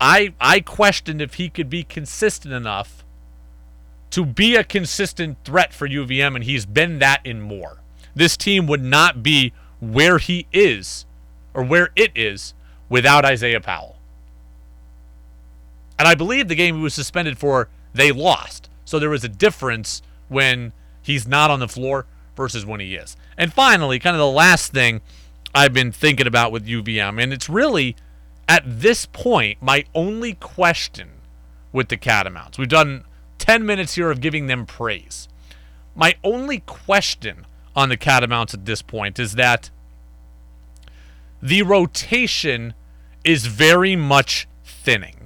I I questioned if he could be consistent enough to be a consistent threat for UVM, and he's been that in more. This team would not be where he is or where it is without Isaiah Powell. And I believe the game he was suspended for, they lost. So there was a difference when he's not on the floor versus when he is. And finally, kind of the last thing I've been thinking about with UVM. And it's really, at this point, my only question with the Catamounts. We've done 10 minutes here of giving them praise. My only question on the Catamounts at this point is that the rotation is very much thinning.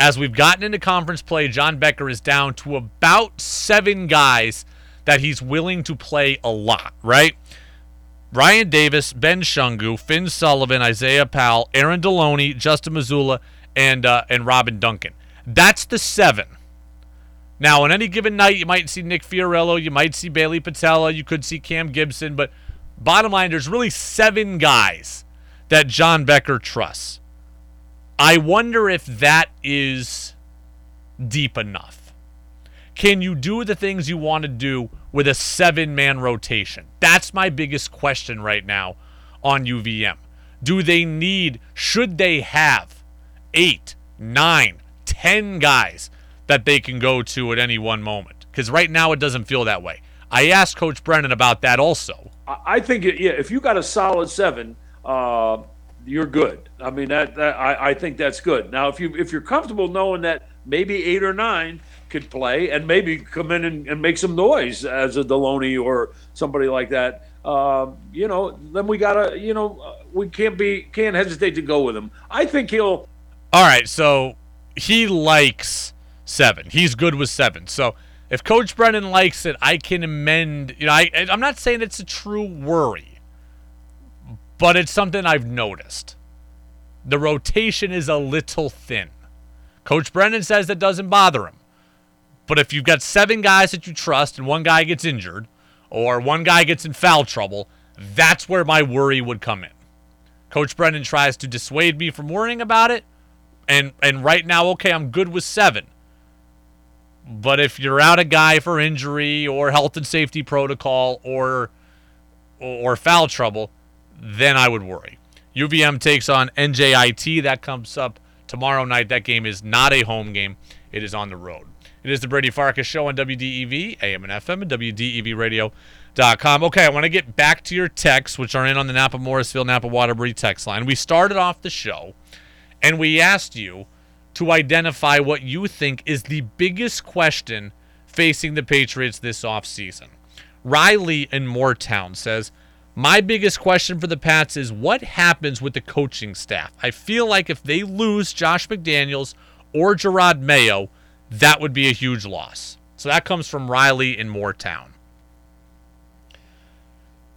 As we've gotten into conference play, John Becker is down to about seven guys that he's willing to play a lot, right? Ryan Davis, Ben Shungu, Finn Sullivan, Isaiah Powell, Aaron Deloney, Justin Mazzulla, and uh, and Robin Duncan. That's the seven. Now, on any given night, you might see Nick Fiorillo, you might see Bailey Patella, you could see Cam Gibson, but bottom line, there's really seven guys that John Becker trusts. I wonder if that is deep enough. Can you do the things you want to do with a seven man rotation? That's my biggest question right now on UVM. Do they need, should they have eight, nine, ten guys that they can go to at any one moment? Because right now it doesn't feel that way. I asked Coach Brennan about that also. I think yeah, if you got a solid seven, uh, you're good. I mean that, that I, I think that's good. Now if you if you're comfortable knowing that maybe eight or nine could play and maybe come in and, and make some noise as a Deloney or somebody like that, uh, you know, then we gotta you know we can't be can't hesitate to go with him. I think he'll. All right, so he likes seven. He's good with seven. So if Coach Brennan likes it, I can amend. You know, I, I'm not saying it's a true worry, but it's something I've noticed. The rotation is a little thin. Coach Brennan says that doesn't bother him. But if you've got seven guys that you trust and one guy gets injured or one guy gets in foul trouble, that's where my worry would come in. Coach Brennan tries to dissuade me from worrying about it. And and right now, okay, I'm good with seven. But if you're out a guy for injury or health and safety protocol or or foul trouble, then I would worry. UVM takes on NJIT. That comes up tomorrow night. That game is not a home game. It is on the road. It is the Brady Farkas Show on WDEV, AM and FM, and WDEVradio.com. Okay, I want to get back to your texts, which are in on the Napa Morrisville, Napa Waterbury text line. We started off the show, and we asked you to identify what you think is the biggest question facing the Patriots this offseason. Riley in Moretown says, My biggest question for the Pats is what happens with the coaching staff? I feel like if they lose Josh McDaniels or Jerod Mayo, that would be a huge loss. So that comes from Riley in Moretown.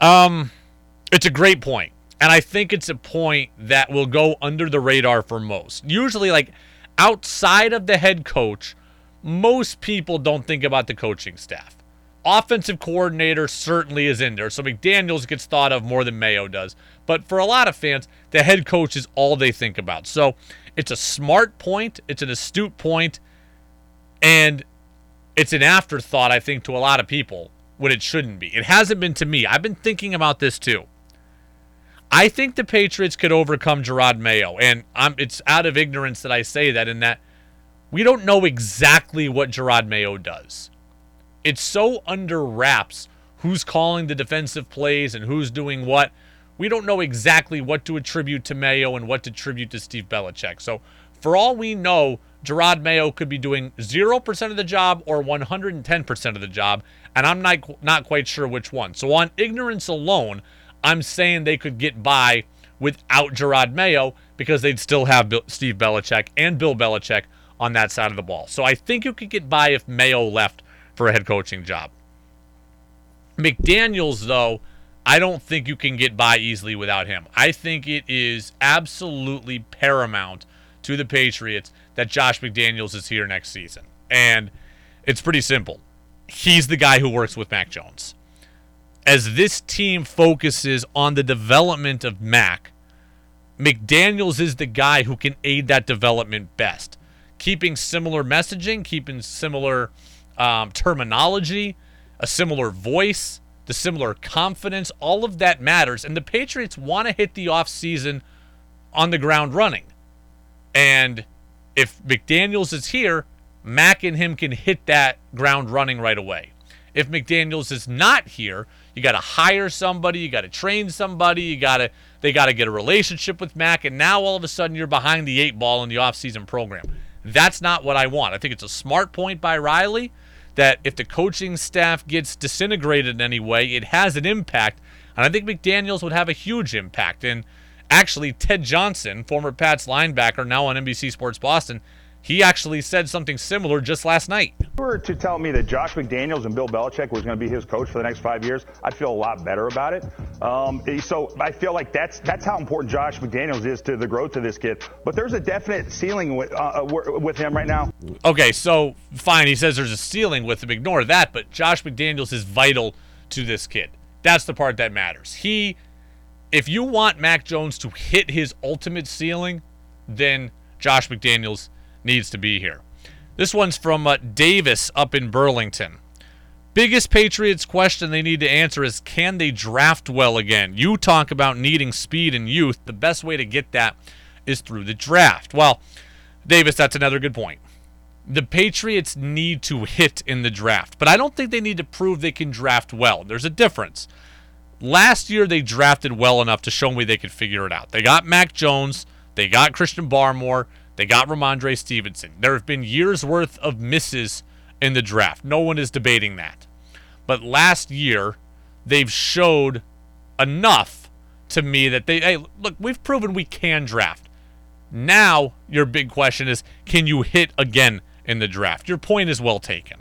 Um, it's a great point, and I think it's a point that will go under the radar for most. Usually, like outside of the head coach, most people don't think about the coaching staff. Offensive coordinator certainly is in there, so McDaniels gets thought of more than Mayo does. But for a lot of fans, the head coach is all they think about. So it's a smart point, it's an astute point, and it's an afterthought, I think, to a lot of people when it shouldn't be. It hasn't been to me. I've been thinking about this too. I think the Patriots could overcome Jerod Mayo, and I'm, it's out of ignorance that I say that, in that we don't know exactly what Jerod Mayo does. It's so under wraps who's calling the defensive plays and who's doing what. We don't know exactly what to attribute to Mayo and what to attribute to Steve Belichick. So, for all we know, Jerod Mayo could be doing 0% of the job or 110% of the job, and I'm not, not quite sure which one. So, on ignorance alone, I'm saying they could get by without Jerod Mayo because they'd still have Bill, Steve Belichick and Bill Belichick on that side of the ball. So, I think you could get by if Mayo left for a head coaching job. McDaniels, though, I don't think you can get by easily without him. I think it is absolutely paramount to the Patriots that Josh McDaniels is here next season. And it's pretty simple. He's the guy who works with Mac Jones. As this team focuses on the development of Mac, McDaniels is the guy who can aid that development best. Keeping similar messaging, keeping similar um, terminology, a similar voice, the similar confidence, all of that matters. And the Patriots want to hit the offseason on the ground running. And if McDaniels is here, Mac and him can hit that ground running right away. If McDaniels is not here, you got to hire somebody, you got to train somebody, you got to they got to get a relationship with Mac and now all of a sudden you're behind the eight ball in the offseason program. That's not what I want. I think it's a smart point by Riley that if the coaching staff gets disintegrated in any way, it has an impact. And I think McDaniels would have a huge impact. And Actually, Ted Johnson, former Pats linebacker, now on NBC Sports Boston, he actually said something similar just last night. If you were to tell me that Josh McDaniels and Bill Belichick was going to be his coach for the next five years, I'd feel a lot better about it. Um, so I feel like that's that's how important Josh McDaniels is to the growth of this kid. But there's a definite ceiling with, uh, with him right now. Okay, so fine. He says there's a ceiling with him. Ignore that. But Josh McDaniels is vital to this kid. That's the part that matters. He, if you want Mac Jones to hit his ultimate ceiling, then Josh McDaniels needs to be here. This one's from uh, Davis up in Burlington. Biggest Patriots question they need to answer is can they draft well again? You talk about needing speed and youth. The best way to get that is through the draft. Well, Davis, that's another good point. The Patriots need to hit in the draft, but I don't think they need to prove they can draft well. There's a difference. Last year, they drafted well enough to show me they could figure it out. They got Mac Jones, they got Christian Barmore, they got Rhamondre Stevenson. There have been years worth of misses in the draft. No one is debating that. But last year, they've showed enough to me that they, hey, look, we've proven we can draft. Now, your big question is can you hit again in the draft? Your point is well taken.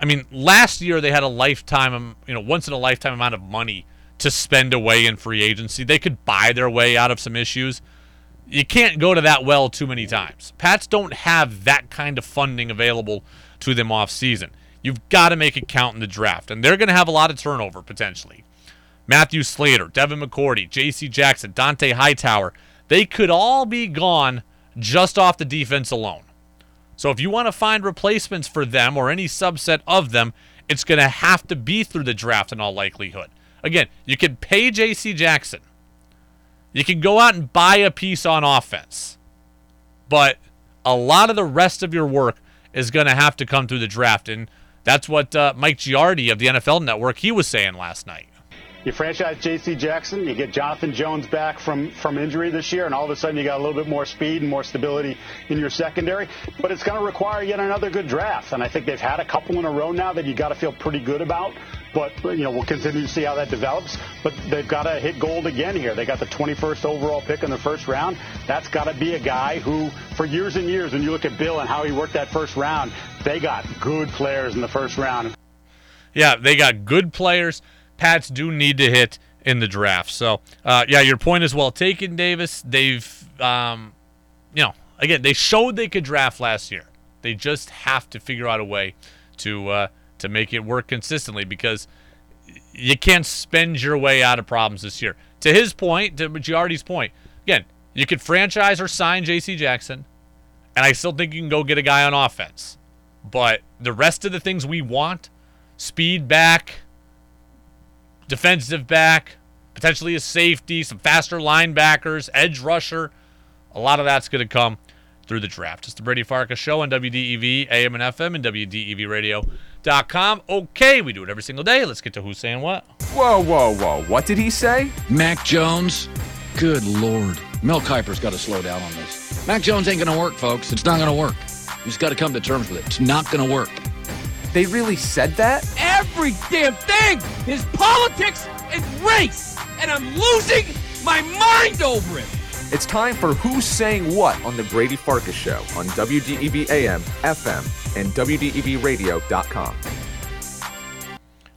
I mean, last year they had a lifetime, um, you know, once in a lifetime amount of money to spend away in free agency. They could buy their way out of some issues you can't go to that well too many times. Pats don't have that kind of funding available to them off season. You've got to make it count in the draft, and they're going to have a lot of turnover potentially. Matthew Slater, Devin McCourty, J.C. Jackson, Dont'a Hightower, they could all be gone just off the defense alone. So if you want to find replacements for them or any subset of them, it's going to have to be through the draft in all likelihood. Again, you can pay J.C. Jackson you can go out and buy a piece on offense, but a lot of the rest of your work is going to have to come through the draft. And that's what uh, Mike Giardi of the NFL Network he was saying last night. You franchise J.C. Jackson, you get Jonathan Jones back from, from injury this year, and all of a sudden you got a little bit more speed and more stability in your secondary. But it's going to require yet another good draft, and I think they've had a couple in a row now that you got to feel pretty good about. But you know we'll continue to see how that develops. But they've got to hit gold again here. They got the 21st overall pick in the first round. That's got to be a guy who, for years and years, when you look at Bill and how he worked that first round, they got good players in the first round. Yeah, they got good players. Pats do need to hit in the draft. So, uh, yeah, your point is well taken, Davis. They've, um, you know, again, they showed they could draft last year. They just have to figure out a way to uh, to make it work consistently because you can't spend your way out of problems this year. To his point, to Giardi's point, again, you could franchise or sign J.C. Jackson, and I still think you can go get a guy on offense. But the rest of the things we want, speed back, defensive back, potentially a safety, some faster linebackers, edge rusher. A lot of that's going to come through the draft. It's the Brady Farkas Show on WDEV, AM and FM, and WDEVradio.com. Okay, we do it every single day. Let's get to who's saying what. Whoa, whoa, whoa. What did he say? Mac Jones. Good Lord. Mel Kiper's got to slow down on this. Mac Jones ain't going to work, folks. It's not going to work. You just got to come to terms with it. It's not going to work. They really said that? Every damn thing is politics and race, and I'm losing my mind over it. It's time for Who's Saying What on The Brady Farkas Show on WDEV AM, FM, and WDEVradio.com.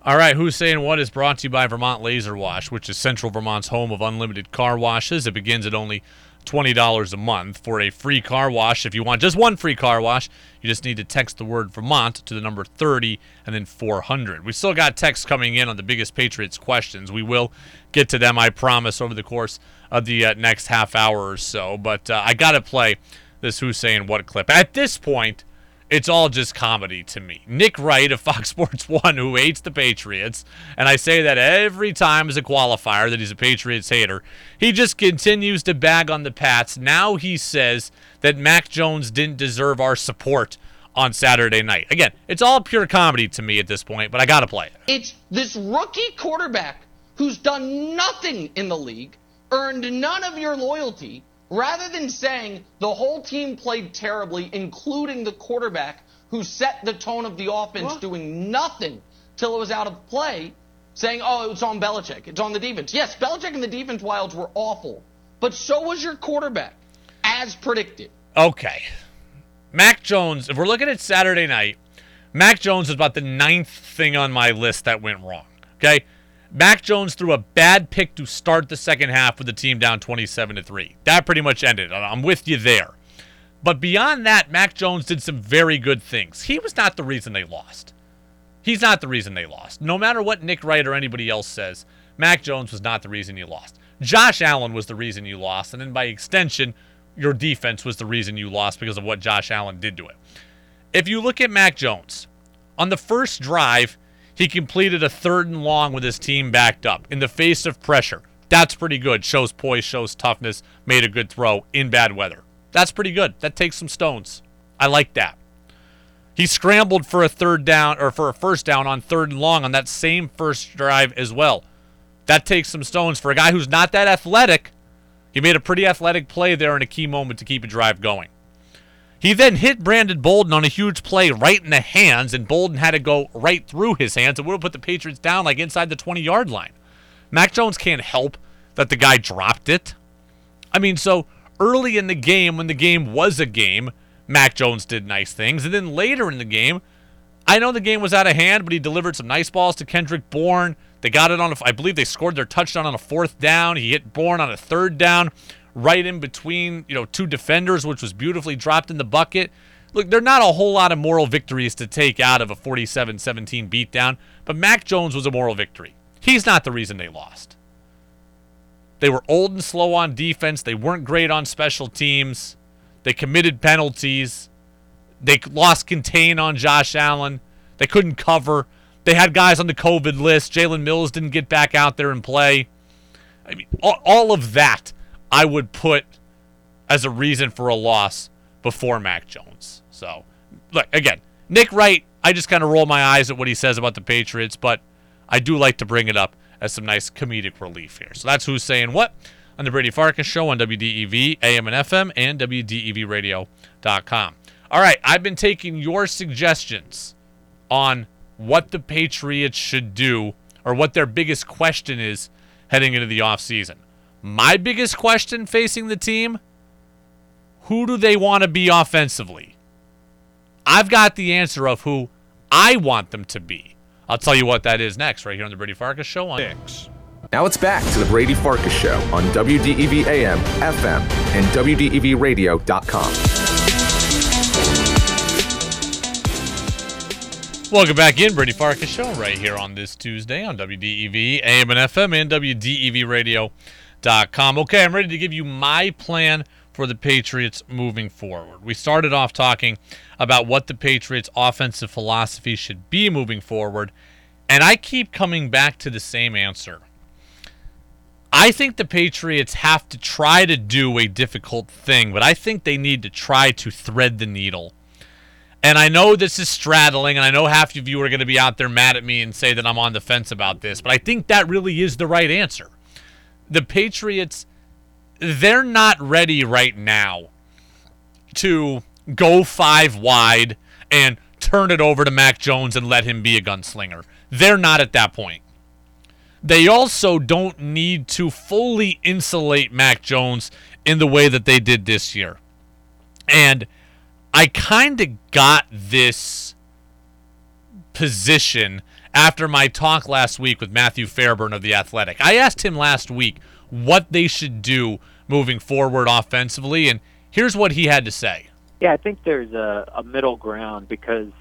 All right, Who's Saying What is brought to you by Vermont Laser Wash, which is Central Vermont's home of unlimited car washes. It begins at only $20 a month for a free car wash. If you want just one free car wash, you just need to text the word Vermont to the number 30 and then 400. We still got texts coming in on the biggest Patriots questions. We will get to them, I promise, over the course of the uh, next half hour or so. But uh, I got to play this Who's Saying What clip. At this point, it's all just comedy to me. Nick Wright of Fox Sports 1, who hates the Patriots, and I say that every time as a qualifier that he's a Patriots hater, he just continues to bag on the Pats. Now he says that Mac Jones didn't deserve our support on Saturday night. Again, it's all pure comedy to me at this point, but I got to play it. It's this rookie quarterback who's done nothing in the league, earned none of your loyalty, rather than saying the whole team played terribly, including the quarterback who set the tone of the offense what? doing nothing till it was out of play, saying, oh, it's on Belichick. It's on the defense. Yes, Belichick and the defense wilds were awful but so was your quarterback, as predicted. Okay. Mac Jones, if we're looking at Saturday night, Mac Jones is about the ninth thing on my list that went wrong. Okay? Mac Jones threw a bad pick to start the second half with the team down 27 to 3. That pretty much ended. I'm with you there. But beyond that, Mac Jones did some very good things. He was not the reason they lost. He's not the reason they lost. No matter what Nick Wright or anybody else says, Mac Jones was not the reason you lost. Josh Allen was the reason you lost, and then by extension, your defense was the reason you lost because of what Josh Allen did to it. If you look at Mac Jones, on the first drive, he completed a third and long with his team backed up in the face of pressure. That's pretty good. Shows poise, shows toughness, made a good throw in bad weather. That's pretty good. That takes some stones. I like that. He scrambled for a third down or for a first down on third and long on that same first drive as well. That takes some stones for a guy who's not that athletic. He made a pretty athletic play there in a key moment to keep a drive going. He then hit Brandon Bolden on a huge play right in the hands, and Bolden had to go right through his hands and would have put the Patriots down like inside the 20 yard line. Mac Jones can't help that the guy dropped it. I mean, so early in the game, when the game was a game, Mac Jones did nice things. And then later in the game, I know the game was out of hand, but he delivered some nice balls to Kendrick Bourne. They got it on, a, I believe they scored their touchdown on a fourth down. He hit Bourne on a third down, right in between, you know, two defenders, which was beautifully dropped in the bucket. Look, there are not a whole lot of moral victories to take out of a 47 17 beatdown, but Mac Jones was a moral victory. He's not the reason they lost. They were old and slow on defense. They weren't great on special teams. They committed penalties. They lost contain on Josh Allen. They couldn't cover. They had guys on the COVID list. Jalen Mills didn't get back out there and play. I mean, all, all of that I would put as a reason for a loss before Mac Jones. So, look, again, Nick Wright, I just kind of roll my eyes at what he says about the Patriots, but I do like to bring it up as some nice comedic relief here. So that's who's saying what on the Brady Farkas Show on WDEV, AM and FM, and WDEVradio.com. All right, I've been taking your suggestions on what the Patriots should do or what their biggest question is heading into the offseason. My biggest question facing the team who do they want to be offensively? I've got the answer of who I want them to be. I'll tell you what that is next, right here on the Brady Farkas Show on X. Now it's back to the Brady Farkas Show on WDEV AM, FM, and WDEVradio.com. Welcome back in, Brady Farkas Show, right here on this Tuesday on WDEV, AM and FM, and WDEVradio.com. Okay, I'm ready to give you my plan for the Patriots moving forward. We started off talking about what the Patriots' offensive philosophy should be moving forward, and I keep coming back to the same answer. I think the Patriots have to try to do a difficult thing, but I think they need to try to thread the needle. And I know this is straddling, and I know half of you are going to be out there mad at me and say that I'm on the fence about this, but I think that really is the right answer. The Patriots, they're not ready right now to go five wide and turn it over to Mac Jones and let him be a gunslinger. They're not at that point. They also don't need to fully insulate Mac Jones in the way that they did this year. And I kind of got this position after my talk last week with Matthew Fairburn of The Athletic. I asked him last week what they should do moving forward offensively, and here's what he had to say. Yeah, I think there's a, a middle ground because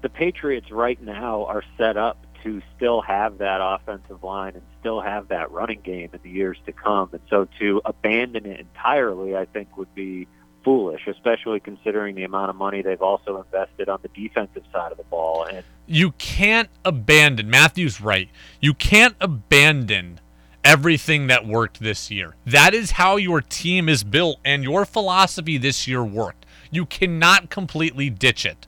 the Patriots right now are set up to still have that offensive line and still have that running game in the years to come. And so to abandon it entirely, I think would be foolish, especially considering the amount of money they've also invested on the defensive side of the ball. And you can't abandon, Matthew's right, you can't abandon everything that worked this year. That is how your team is built, and your philosophy this year worked. You cannot completely ditch it.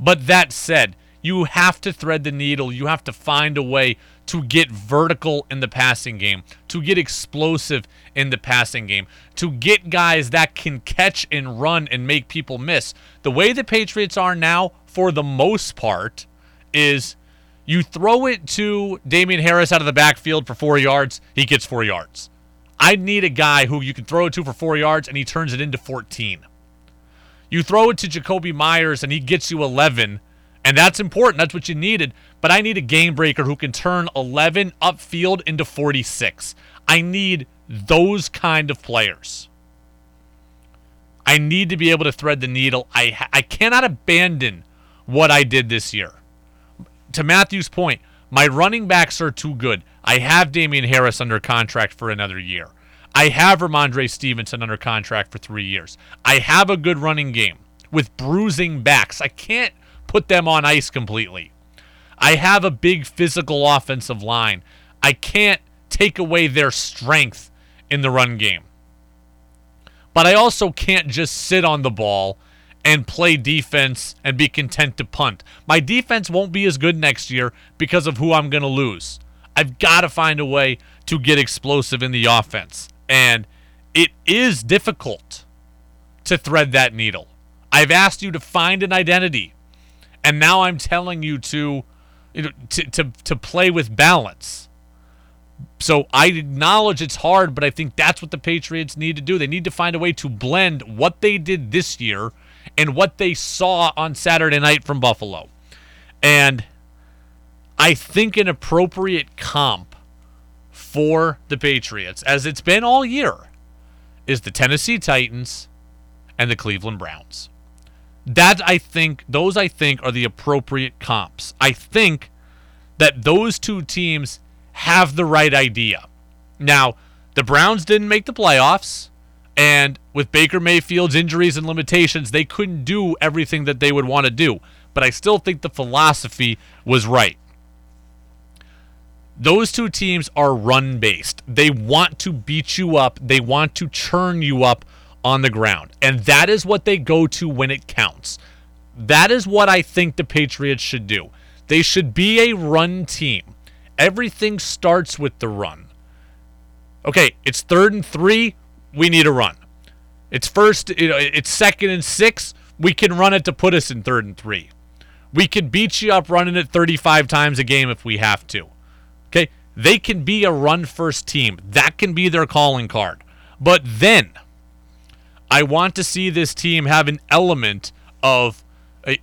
But that said, you have to thread the needle. You have to find a way to get vertical in the passing game, to get explosive in the passing game, to get guys that can catch and run and make people miss. The way the Patriots are now, for the most part, is you throw it to Damien Harris out of the backfield for four yards, he gets four yards. I need a guy who you can throw it to for four yards and he turns it into 14. You throw it to Jakobi Meyers and he gets you 11, and that's important. That's what you needed. But I need a game breaker who can turn 11 upfield into 46. I need those kind of players. I need to be able to thread the needle. I I cannot abandon what I did this year. To Matthew's point, my running backs are too good. I have Damien Harris under contract for another year. I have Rhamondre Stevenson under contract for three years. I have a good running game with bruising backs. I can't put them on ice completely. I have a big physical offensive line. I can't take away their strength in the run game. But I also can't just sit on the ball and play defense and be content to punt. My defense won't be as good next year because of who I'm going to lose. I've got to find a way to get explosive in the offense. And it is difficult to thread that needle. I've asked you to find an identity. And now I'm telling you to you know to to, to play with balance. So I acknowledge it's hard, but I think that's what the Patriots need to do. They need to find a way to blend what they did this year and what they saw on Saturday night from Buffalo. And I think an appropriate comp for the Patriots, as it's been all year, is the Tennessee Titans and the Cleveland Browns. That I think those I think are the appropriate comps. I think that those two teams have the right idea. Now, the Browns didn't make the playoffs, and with Baker Mayfield's injuries and limitations, they couldn't do everything that they would want to do. But I still think the philosophy was right. Those two teams are run based. They want to beat you up, they want to churn you up on the ground. And that is what they go to when it counts. That is what I think the Patriots should do. They should be a run team. Everything starts with the run. Okay, it's third and three. We need a run. It's first. It's second and six. We can run it to put us in third and three. We can beat you up running it 35 times a game if we have to. Okay, they can be a run first team. That can be their calling card. But then, I want to see this team have an element of,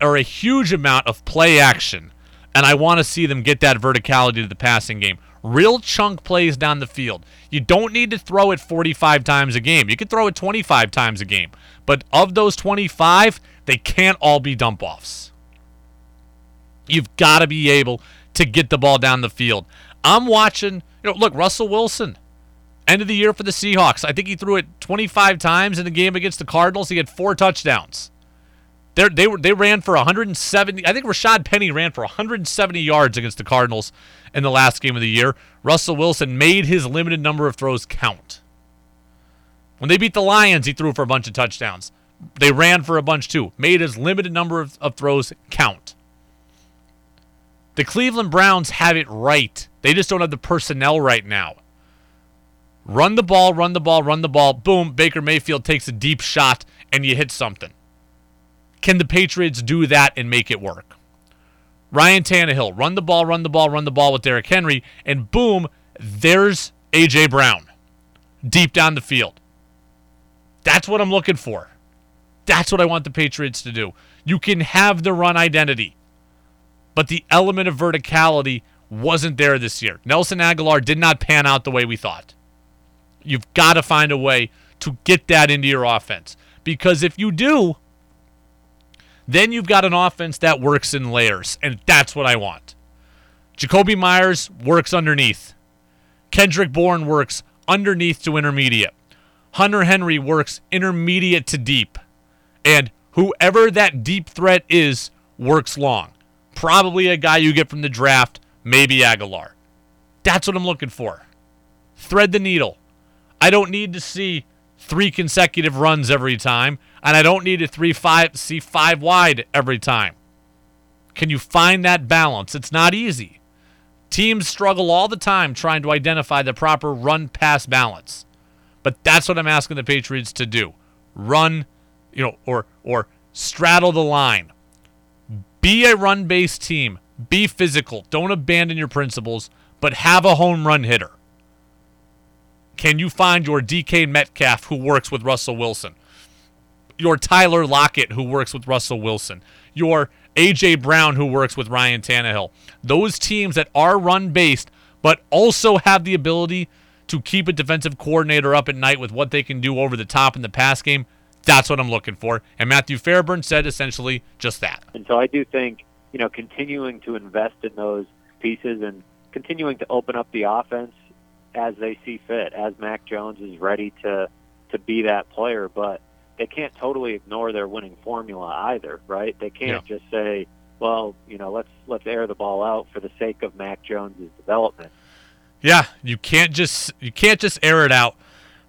or a huge amount of play action and I want to see them get that verticality to the passing game. Real chunk plays down the field. You don't need to throw it 45 times a game. You can throw it 25 times a game. But of those 25, they can't all be dump offs. You've got to be able to get the ball down the field. I'm watching, you know, look, Russell Wilson, end of the year for the Seahawks. I think he threw it 25 times in the game against the Cardinals. He had four touchdowns. They're, they were they ran for 170. I think Rashad Penny ran for 170 yards against the Cardinals in the last game of the year. Russell Wilson made his limited number of throws count. When they beat the Lions, he threw for a bunch of touchdowns. They ran for a bunch too. Made his limited number of, of throws count. The Cleveland Browns have it right. They just don't have the personnel right now. Run the ball, run the ball, run the ball. Boom, Baker Mayfield takes a deep shot and you hit something. Can the Patriots do that and make it work? Ryan Tannehill, run the ball, run the ball, run the ball with Derrick Henry, and boom, there's A.J. Brown deep down the field. That's what I'm looking for. That's what I want the Patriots to do. You can have the run identity, but the element of verticality wasn't there this year. Nelson Agholor did not pan out the way we thought. You've got to find a way to get that into your offense because if you do, then you've got an offense that works in layers, and that's what I want. Jakobi Meyers works underneath. Kendrick Bourne works underneath to intermediate. Hunter Henry works intermediate to deep. And whoever that deep threat is works long. Probably a guy you get from the draft, maybe Agholor. That's what I'm looking for. Thread the needle. I don't need to see three consecutive runs every time, and I don't need to three five see five wide every time. Can you find that balance? It's not easy. Teams struggle all the time trying to identify the proper run pass balance. But that's what I'm asking the Patriots to do. Run, you know, or or straddle the line. Be a run-based team. Be physical. Don't abandon your principles, but have a home run hitter. Can you find your DK Metcalf who works with Russell Wilson? Your Tyler Lockett who works with Russell Wilson? Your AJ Brown who works with Ryan Tannehill? Those teams that are run based but also have the ability to keep a defensive coordinator up at night with what they can do over the top in the pass game. That's what I'm looking for. And Matthew Fairburn said essentially just that. And so I do think, you know, continuing to invest in those pieces and continuing to open up the offense as they see fit, as Mac Jones is ready to to be that player, but they can't totally ignore their winning formula either, right? They can't Yeah. just say, well, you know, let's let's air the ball out for the sake of Mac Jones's development. Yeah, you can't just you can't just air it out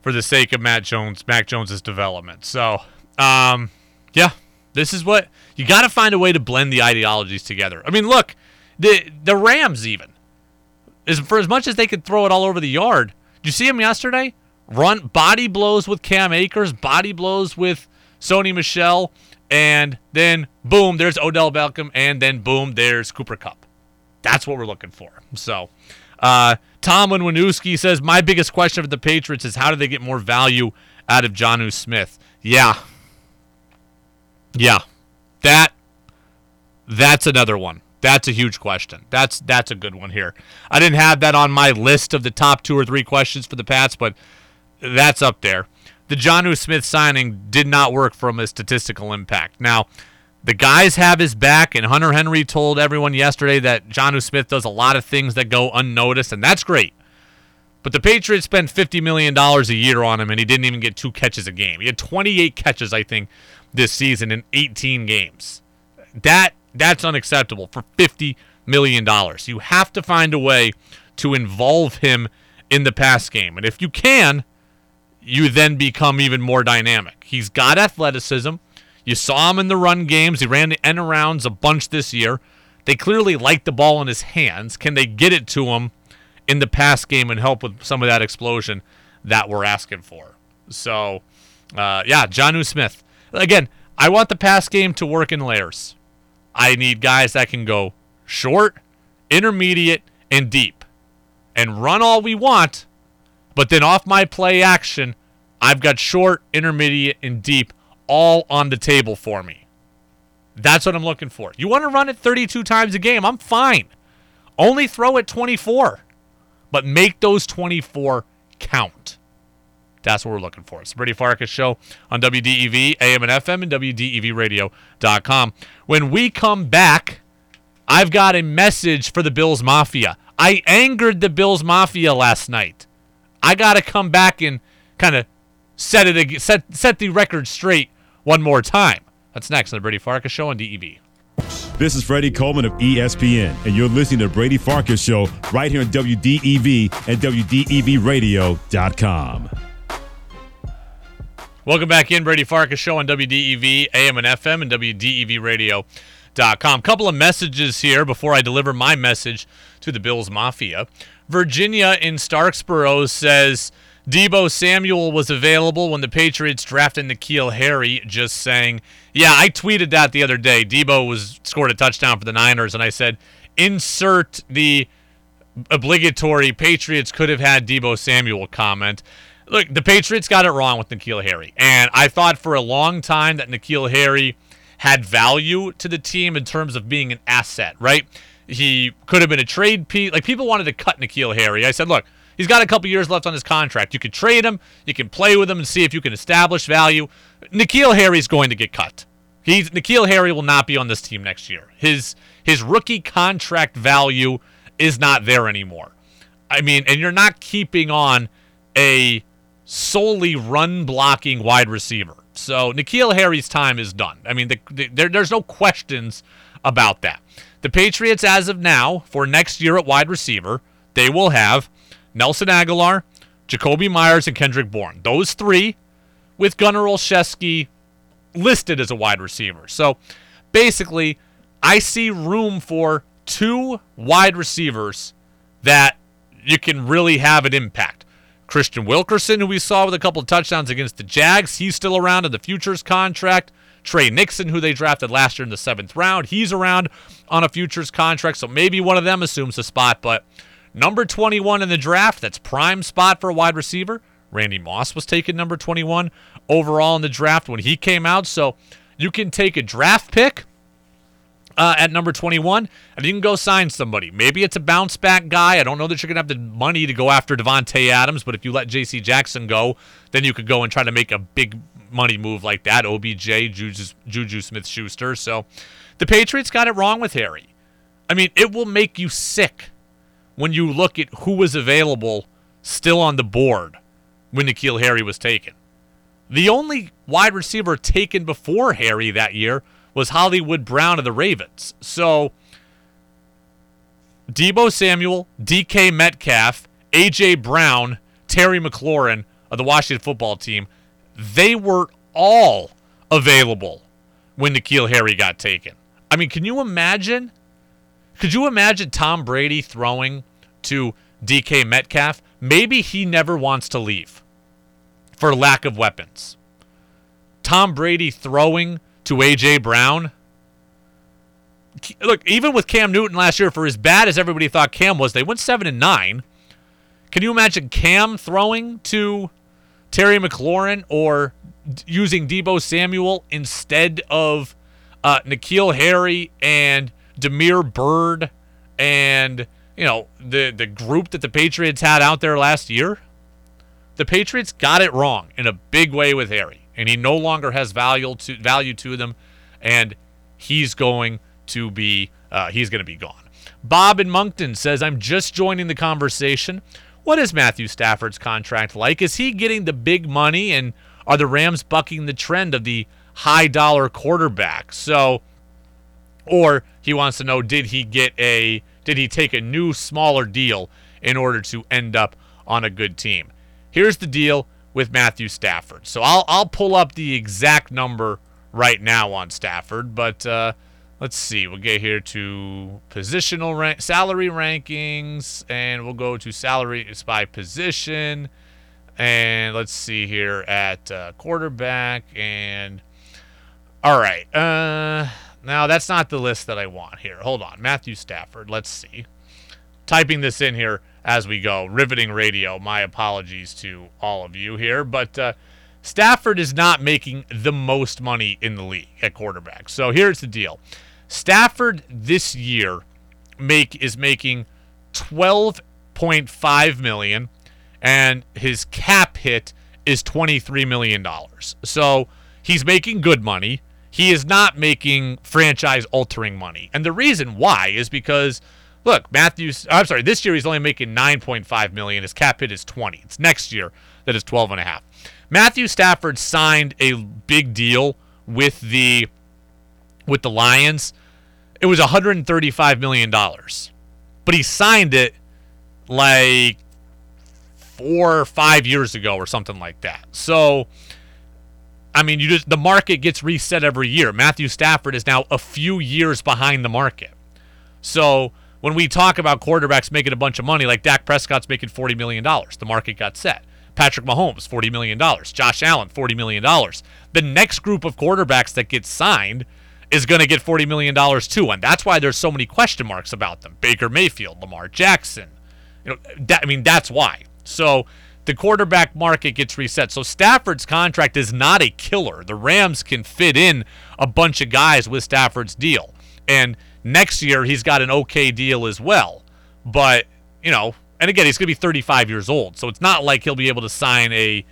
for the sake of Matt Jones, Mac Jones's development. So, um, yeah, this is what you got to find a way to blend the ideologies together. I mean, look, the the Rams even is for as much as they could throw it all over the yard. Did you see him yesterday? Run body blows with Cam Akers, body blows with Sony Michel, and then boom, there's Odell Beckham, and then boom, there's Cooper Kupp. That's what we're looking for. So, uh, Tomlin Winooski says, My biggest question for the Patriots is how do they get more value out of Jonnu Smith? Yeah. Yeah. That that's another one. That's a huge question. That's that's a good one here. I didn't have that on my list of the top two or three questions for the Pats, but that's up there. The Jonnu Smith signing did not work from a statistical impact. Now, the guys have his back, and Hunter Henry told everyone yesterday that Jonnu Smith does a lot of things that go unnoticed, and that's great. But the Patriots spent $50 million a year on him, and he didn't even get two catches a game. He had 28 catches, I think, this season in 18 games. That That's unacceptable for $50 million. You have to find a way to involve him in the pass game. And if you can, you then become even more dynamic. He's got athleticism. You saw him in the run games. He ran the end arounds a bunch this year. They clearly like the ball in his hands. Can they get it to him in the pass game and help with some of that explosion that we're asking for? So, uh, yeah, Jonnu Smith. Again, I want the pass game to work in layers. I need guys that can go short, intermediate, and deep and run all we want, but then off my play action, I've got short, intermediate, and deep all on the table for me. That's what I'm looking for. You want to run it 32 times a game? I'm fine. Only throw it 24, but make those 24 count. That's what we're looking for. It's the Brady Farkas Show on WDEV, AM and FM, and WDEVradio.com. When we come back, I've got a message for the Bills Mafia. I angered the Bills Mafia last night. I got to come back and kind of set it set set the record straight one more time. That's next on the Brady Farkas Show on DEV. This is Freddie Coleman of ESPN, and you're listening to Brady Farkas Show right here on WDEV and WDEVradio.com. Welcome back in, Brady Farkas Show on WDEV, AM and FM, and WDEVradio.com. Couple of messages here before I deliver my message to the Bills Mafia. Virginia in Starksboro says Deebo Samuel was available when the Patriots drafted N'Keal Harry. Just saying, yeah, I tweeted that the other day. Deebo was scored a touchdown for the Niners, and I said, insert the obligatory Patriots could have had Deebo Samuel comment. Look, the Patriots got it wrong with N'Keal Harry. And I thought for a long time that N'Keal Harry had value to the team in terms of being an asset, right? He could have been a trade piece. Like people wanted to cut N'Keal Harry. I said, look, he's got a couple years left on his contract. You could trade him, you can play with him and see if you can establish value. N'Keal Harry's going to get cut. He's N'Keal Harry will not be on this team next year. His his rookie contract value is not there anymore. I mean, and you're not keeping on a solely run blocking wide receiver. So N'Keal Harry's time is done. I mean, the, the, there, there's no questions about that. The Patriots, as of now, for next year at wide receiver, they will have Nelson Agholor, Jakobi Meyers, and Kendrick Bourne. Those three, with Gunnar Olszewski listed as a wide receiver. So basically, I see room for two wide receivers that you can really have an impact. Kristian Wilkerson, who we saw with a couple of touchdowns against the Jags, he's still around in the futures contract. Tre Nixon, who they drafted last year in the seventh round, he's around on a futures contract, so maybe one of them assumes the spot. But number 21 in the draft. That's prime spot for a wide receiver. Randy Moss was taken number 21 overall in the draft when he came out. So you can take a draft pick uh, at number 21 and you can go sign somebody. Maybe it's a bounce back guy. I don't know that you're going to have the money to go after Davante Adams, but if you let J.C. Jackson go, then you could go and try to make a big money move like that. OBJ, Juju, Juju Smith Schuster. So the Patriots got it wrong with Harry. I mean, it will make you sick when you look at who was available still on the board when N'Keal Harry was taken. The only wide receiver taken before Harry that year was Hollywood Brown of the Ravens. So Deebo Samuel, DK Metcalf, AJ Brown, Terry McLaurin of the Washington football team, they were all available when N'Keal Harry got taken. I mean, can you imagine? Could you imagine Tom Brady throwing to DK Metcalf? Maybe he never wants to leave for lack of weapons. Tom Brady throwing to A.J. Brown. Look, even with Cam Newton last year, for as bad as everybody thought Cam was, they went 7 and 9. Can you imagine Cam throwing to Terry McLaurin or using Deebo Samuel instead of uh, N'Keal Harry and Damiere Byrd and you know the the group that the Patriots had out there last year? The Patriots got it wrong in a big way with Harry, and he no longer has value to value to them, and he's going to be uh, he's going to be gone. Bob in Moncton says, "I'm just joining the conversation. What is Matthew Stafford's contract like? Is he getting the big money, and are the Rams bucking the trend of the high dollar quarterback?" So, or he wants to know, did he get a did he take a new smaller deal in order to end up on a good team? Here's the deal with Matthew Stafford. So I'll I'll pull up the exact number right now on Stafford, but uh, let's see. We'll get here to positional rank, salary rankings, and we'll go to salaries by position, and let's see here at uh, quarterback. And all right, uh, now that's not the list that I want here. Hold on, Matthew Stafford. Let's see. Typing this in here as we go. Riveting radio. My apologies to all of you here, but uh, Stafford is not making the most money in the league at quarterback. So here's the deal: Stafford this year make is making twelve point five million, and his cap hit is twenty three million dollars. So he's making good money. He is not making franchise altering money, and the reason why is because Look, Matthews. I'm sorry. This year he's only making 9.5 million. His cap hit is 20. It's next year that is 12 and a half. Matthew Stafford signed a big deal with the with the Lions. It was 135 million dollars, but he signed it like four or five years ago or something like that. So. I mean, you just the market gets reset every year. Matthew Stafford is now a few years behind the market. So when we talk about quarterbacks making a bunch of money, like Dak Prescott's making $40 million, the market got set. Patrick Mahomes, $40 million. Josh Allen, $40 million. The next group of quarterbacks that gets signed is going to get $40 million too. And that's why there's so many question marks about them. Baker Mayfield, Lamar Jackson. You know, that, I mean, that's why. So the quarterback market gets reset. So Stafford's contract is not a killer. The Rams can fit in a bunch of guys with Stafford's deal. And Next year, he's got an okay deal as well. But, you know, and again, he's going to be 35 years old. So it's not like he'll be able to sign a,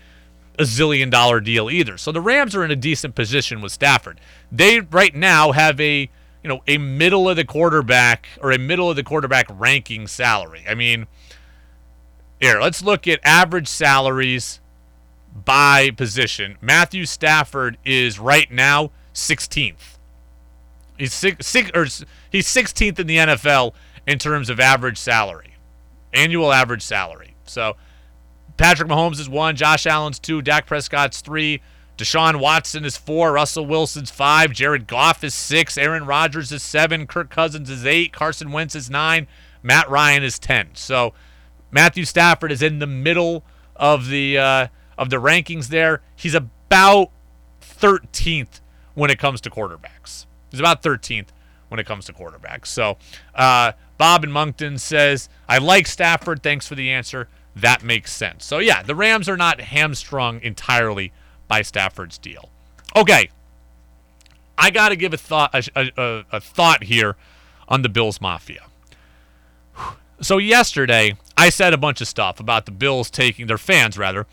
a zillion dollar deal either. So the Rams are in a decent position with Stafford. They right now have a, you know, a middle of the quarterback or a middle of the quarterback ranking salary. I mean, here, let's look at average salaries by position. Matthew Stafford is right now 16th. He's six, six or he's 16th in the NFL in terms of average salary, annual average salary. So Patrick Mahomes is one, Josh Allen's two, Dak Prescott's three, Deshaun Watson is four, Russell Wilson's five, Jared Goff is six, Aaron Rodgers is seven, Kirk Cousins is eight, Carson Wentz is nine, Matt Ryan is ten. So Matthew Stafford is in the middle of the uh, of the rankings there. He's about 13th when it comes to quarterbacks. He's about 13th when it comes to quarterbacks. So uh, Bob in Moncton says, I like Stafford. Thanks for the answer. That makes sense. So, yeah, the Rams are not hamstrung entirely by Stafford's deal. Okay. I got to give a thought a, a, a thought here on the Bills Mafia. So yesterday, I said a bunch of stuff about the Bills taking their fans rather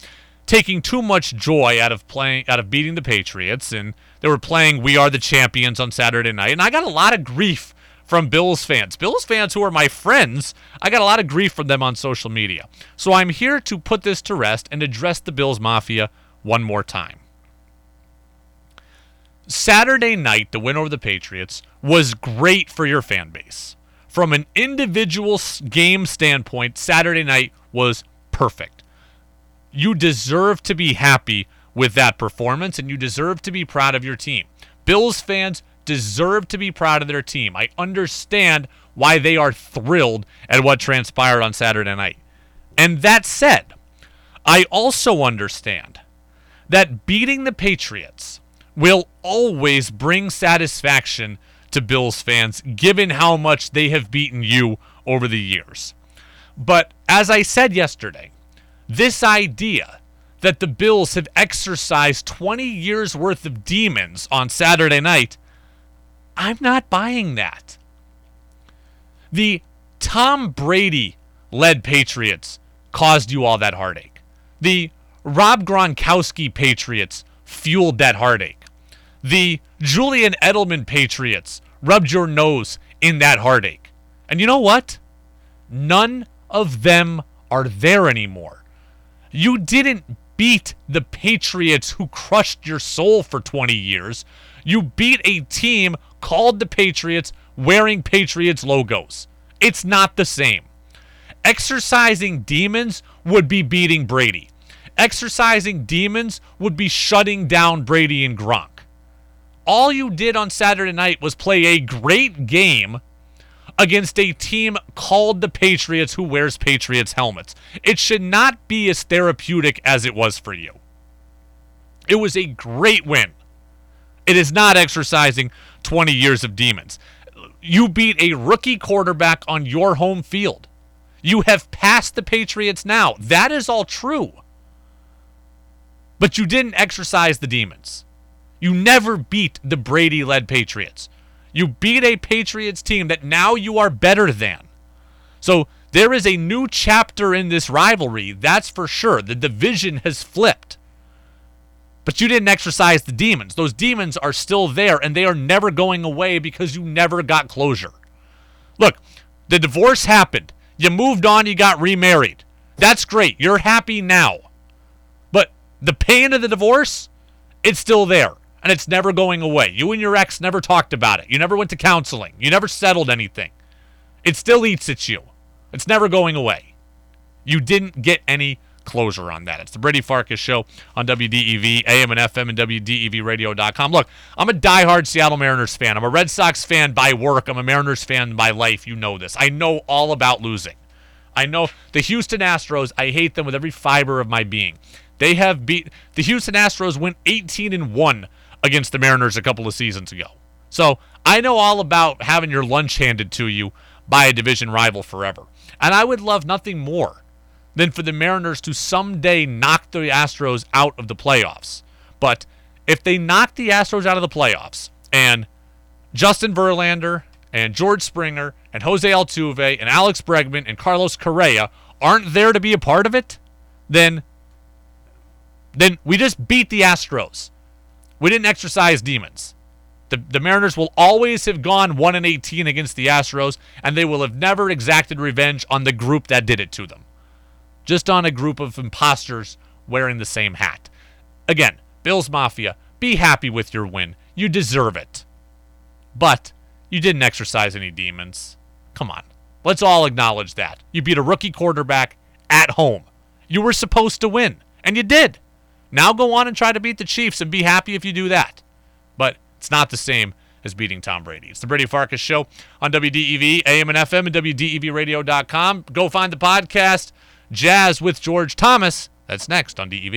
taking too much joy out of playing out of beating the Patriots and they were playing We Are the Champions on Saturday night and I got a lot of grief from Bills fans. Bills fans who are my friends, I got a lot of grief from them on social media. So I'm here to put this to rest and address the Bills Mafia one more time. Saturday night, the win over the Patriots was great for your fan base. From an individual game standpoint, Saturday night was perfect. You deserve to be happy with that performance and you deserve to be proud of your team. Bills fans deserve to be proud of their team. I understand why they are thrilled at what transpired on Saturday night. And that said, I also understand that beating the Patriots will always bring satisfaction to Bills fans, given how much they have beaten you over the years. But as I said yesterday, this idea that the Bills have exercised 20 years worth of demons on Saturday night, I'm not buying that. The Tom Brady led Patriots caused you all that heartache. The Rob Gronkowski Patriots fueled that heartache. The Julian Edelman Patriots rubbed your nose in that heartache. And you know what? None of them are there anymore. You didn't beat the Patriots who crushed your soul for 20 years. You beat a team called the Patriots wearing Patriots logos. It's not the same. Exercising demons would be beating Brady. Exercising demons would be shutting down Brady and Gronk. All you did on Saturday night was play a great game against a team called the Patriots who wears Patriots helmets. It should not be as therapeutic as it was for you. It was a great win. It is not exercising 20 years of demons. You beat a rookie quarterback on your home field. You have passed the Patriots now. That is all true. But you didn't exercise the demons. You never beat the Brady led Patriots. You beat a Patriots team that now you are better than. So there is a new chapter in this rivalry, that's for sure. The division has flipped. But you didn't exercise the demons. Those demons are still there and they are never going away because you never got closure. Look, the divorce happened. You moved on, you got remarried. That's great. You're happy now. But the pain of the divorce, it's still there and it's never going away. You and your ex never talked about it. You never went to counseling. You never settled anything. It still eats at you. It's never going away. You didn't get any closure on that. It's the Brady Farkas show on WDEV, AM and FM, and WDEVradio.com. Look, I'm a diehard Seattle Mariners fan. I'm a Red Sox fan by work. I'm a Mariners fan by life. You know this. I know all about losing. I know the Houston Astros, I hate them with every fiber of my being. They have beat the Houston Astros went 18 and 1 against the Mariners a couple of seasons ago. So I know all about having your lunch handed to you by a division rival forever. And I would love nothing more than for the Mariners to someday knock the Astros out of the playoffs. But if they knock the Astros out of the playoffs and Justin Verlander and George Springer and Jose Altuve and Alex Bregman and Carlos Correa aren't there to be a part of it, then then we just beat the Astros. We didn't exercise demons. The, the Mariners will always have gone 1 and 18 against the Astros, and they will have never exacted revenge on the group that did it to them. Just on a group of imposters wearing the same hat. Again, Bills Mafia, be happy with your win. You deserve it. But you didn't exercise any demons. Come on. Let's all acknowledge that. You beat a rookie quarterback at home. You were supposed to win, and you did. Now go on and try to beat the Chiefs and be happy if you do that. But it's not the same as beating Tom Brady. It's the Brady Farkas Show on WDEV, AM and FM, and WDEVradio.com. Go find the podcast, Jazz with George Thomas. That's next on DEV.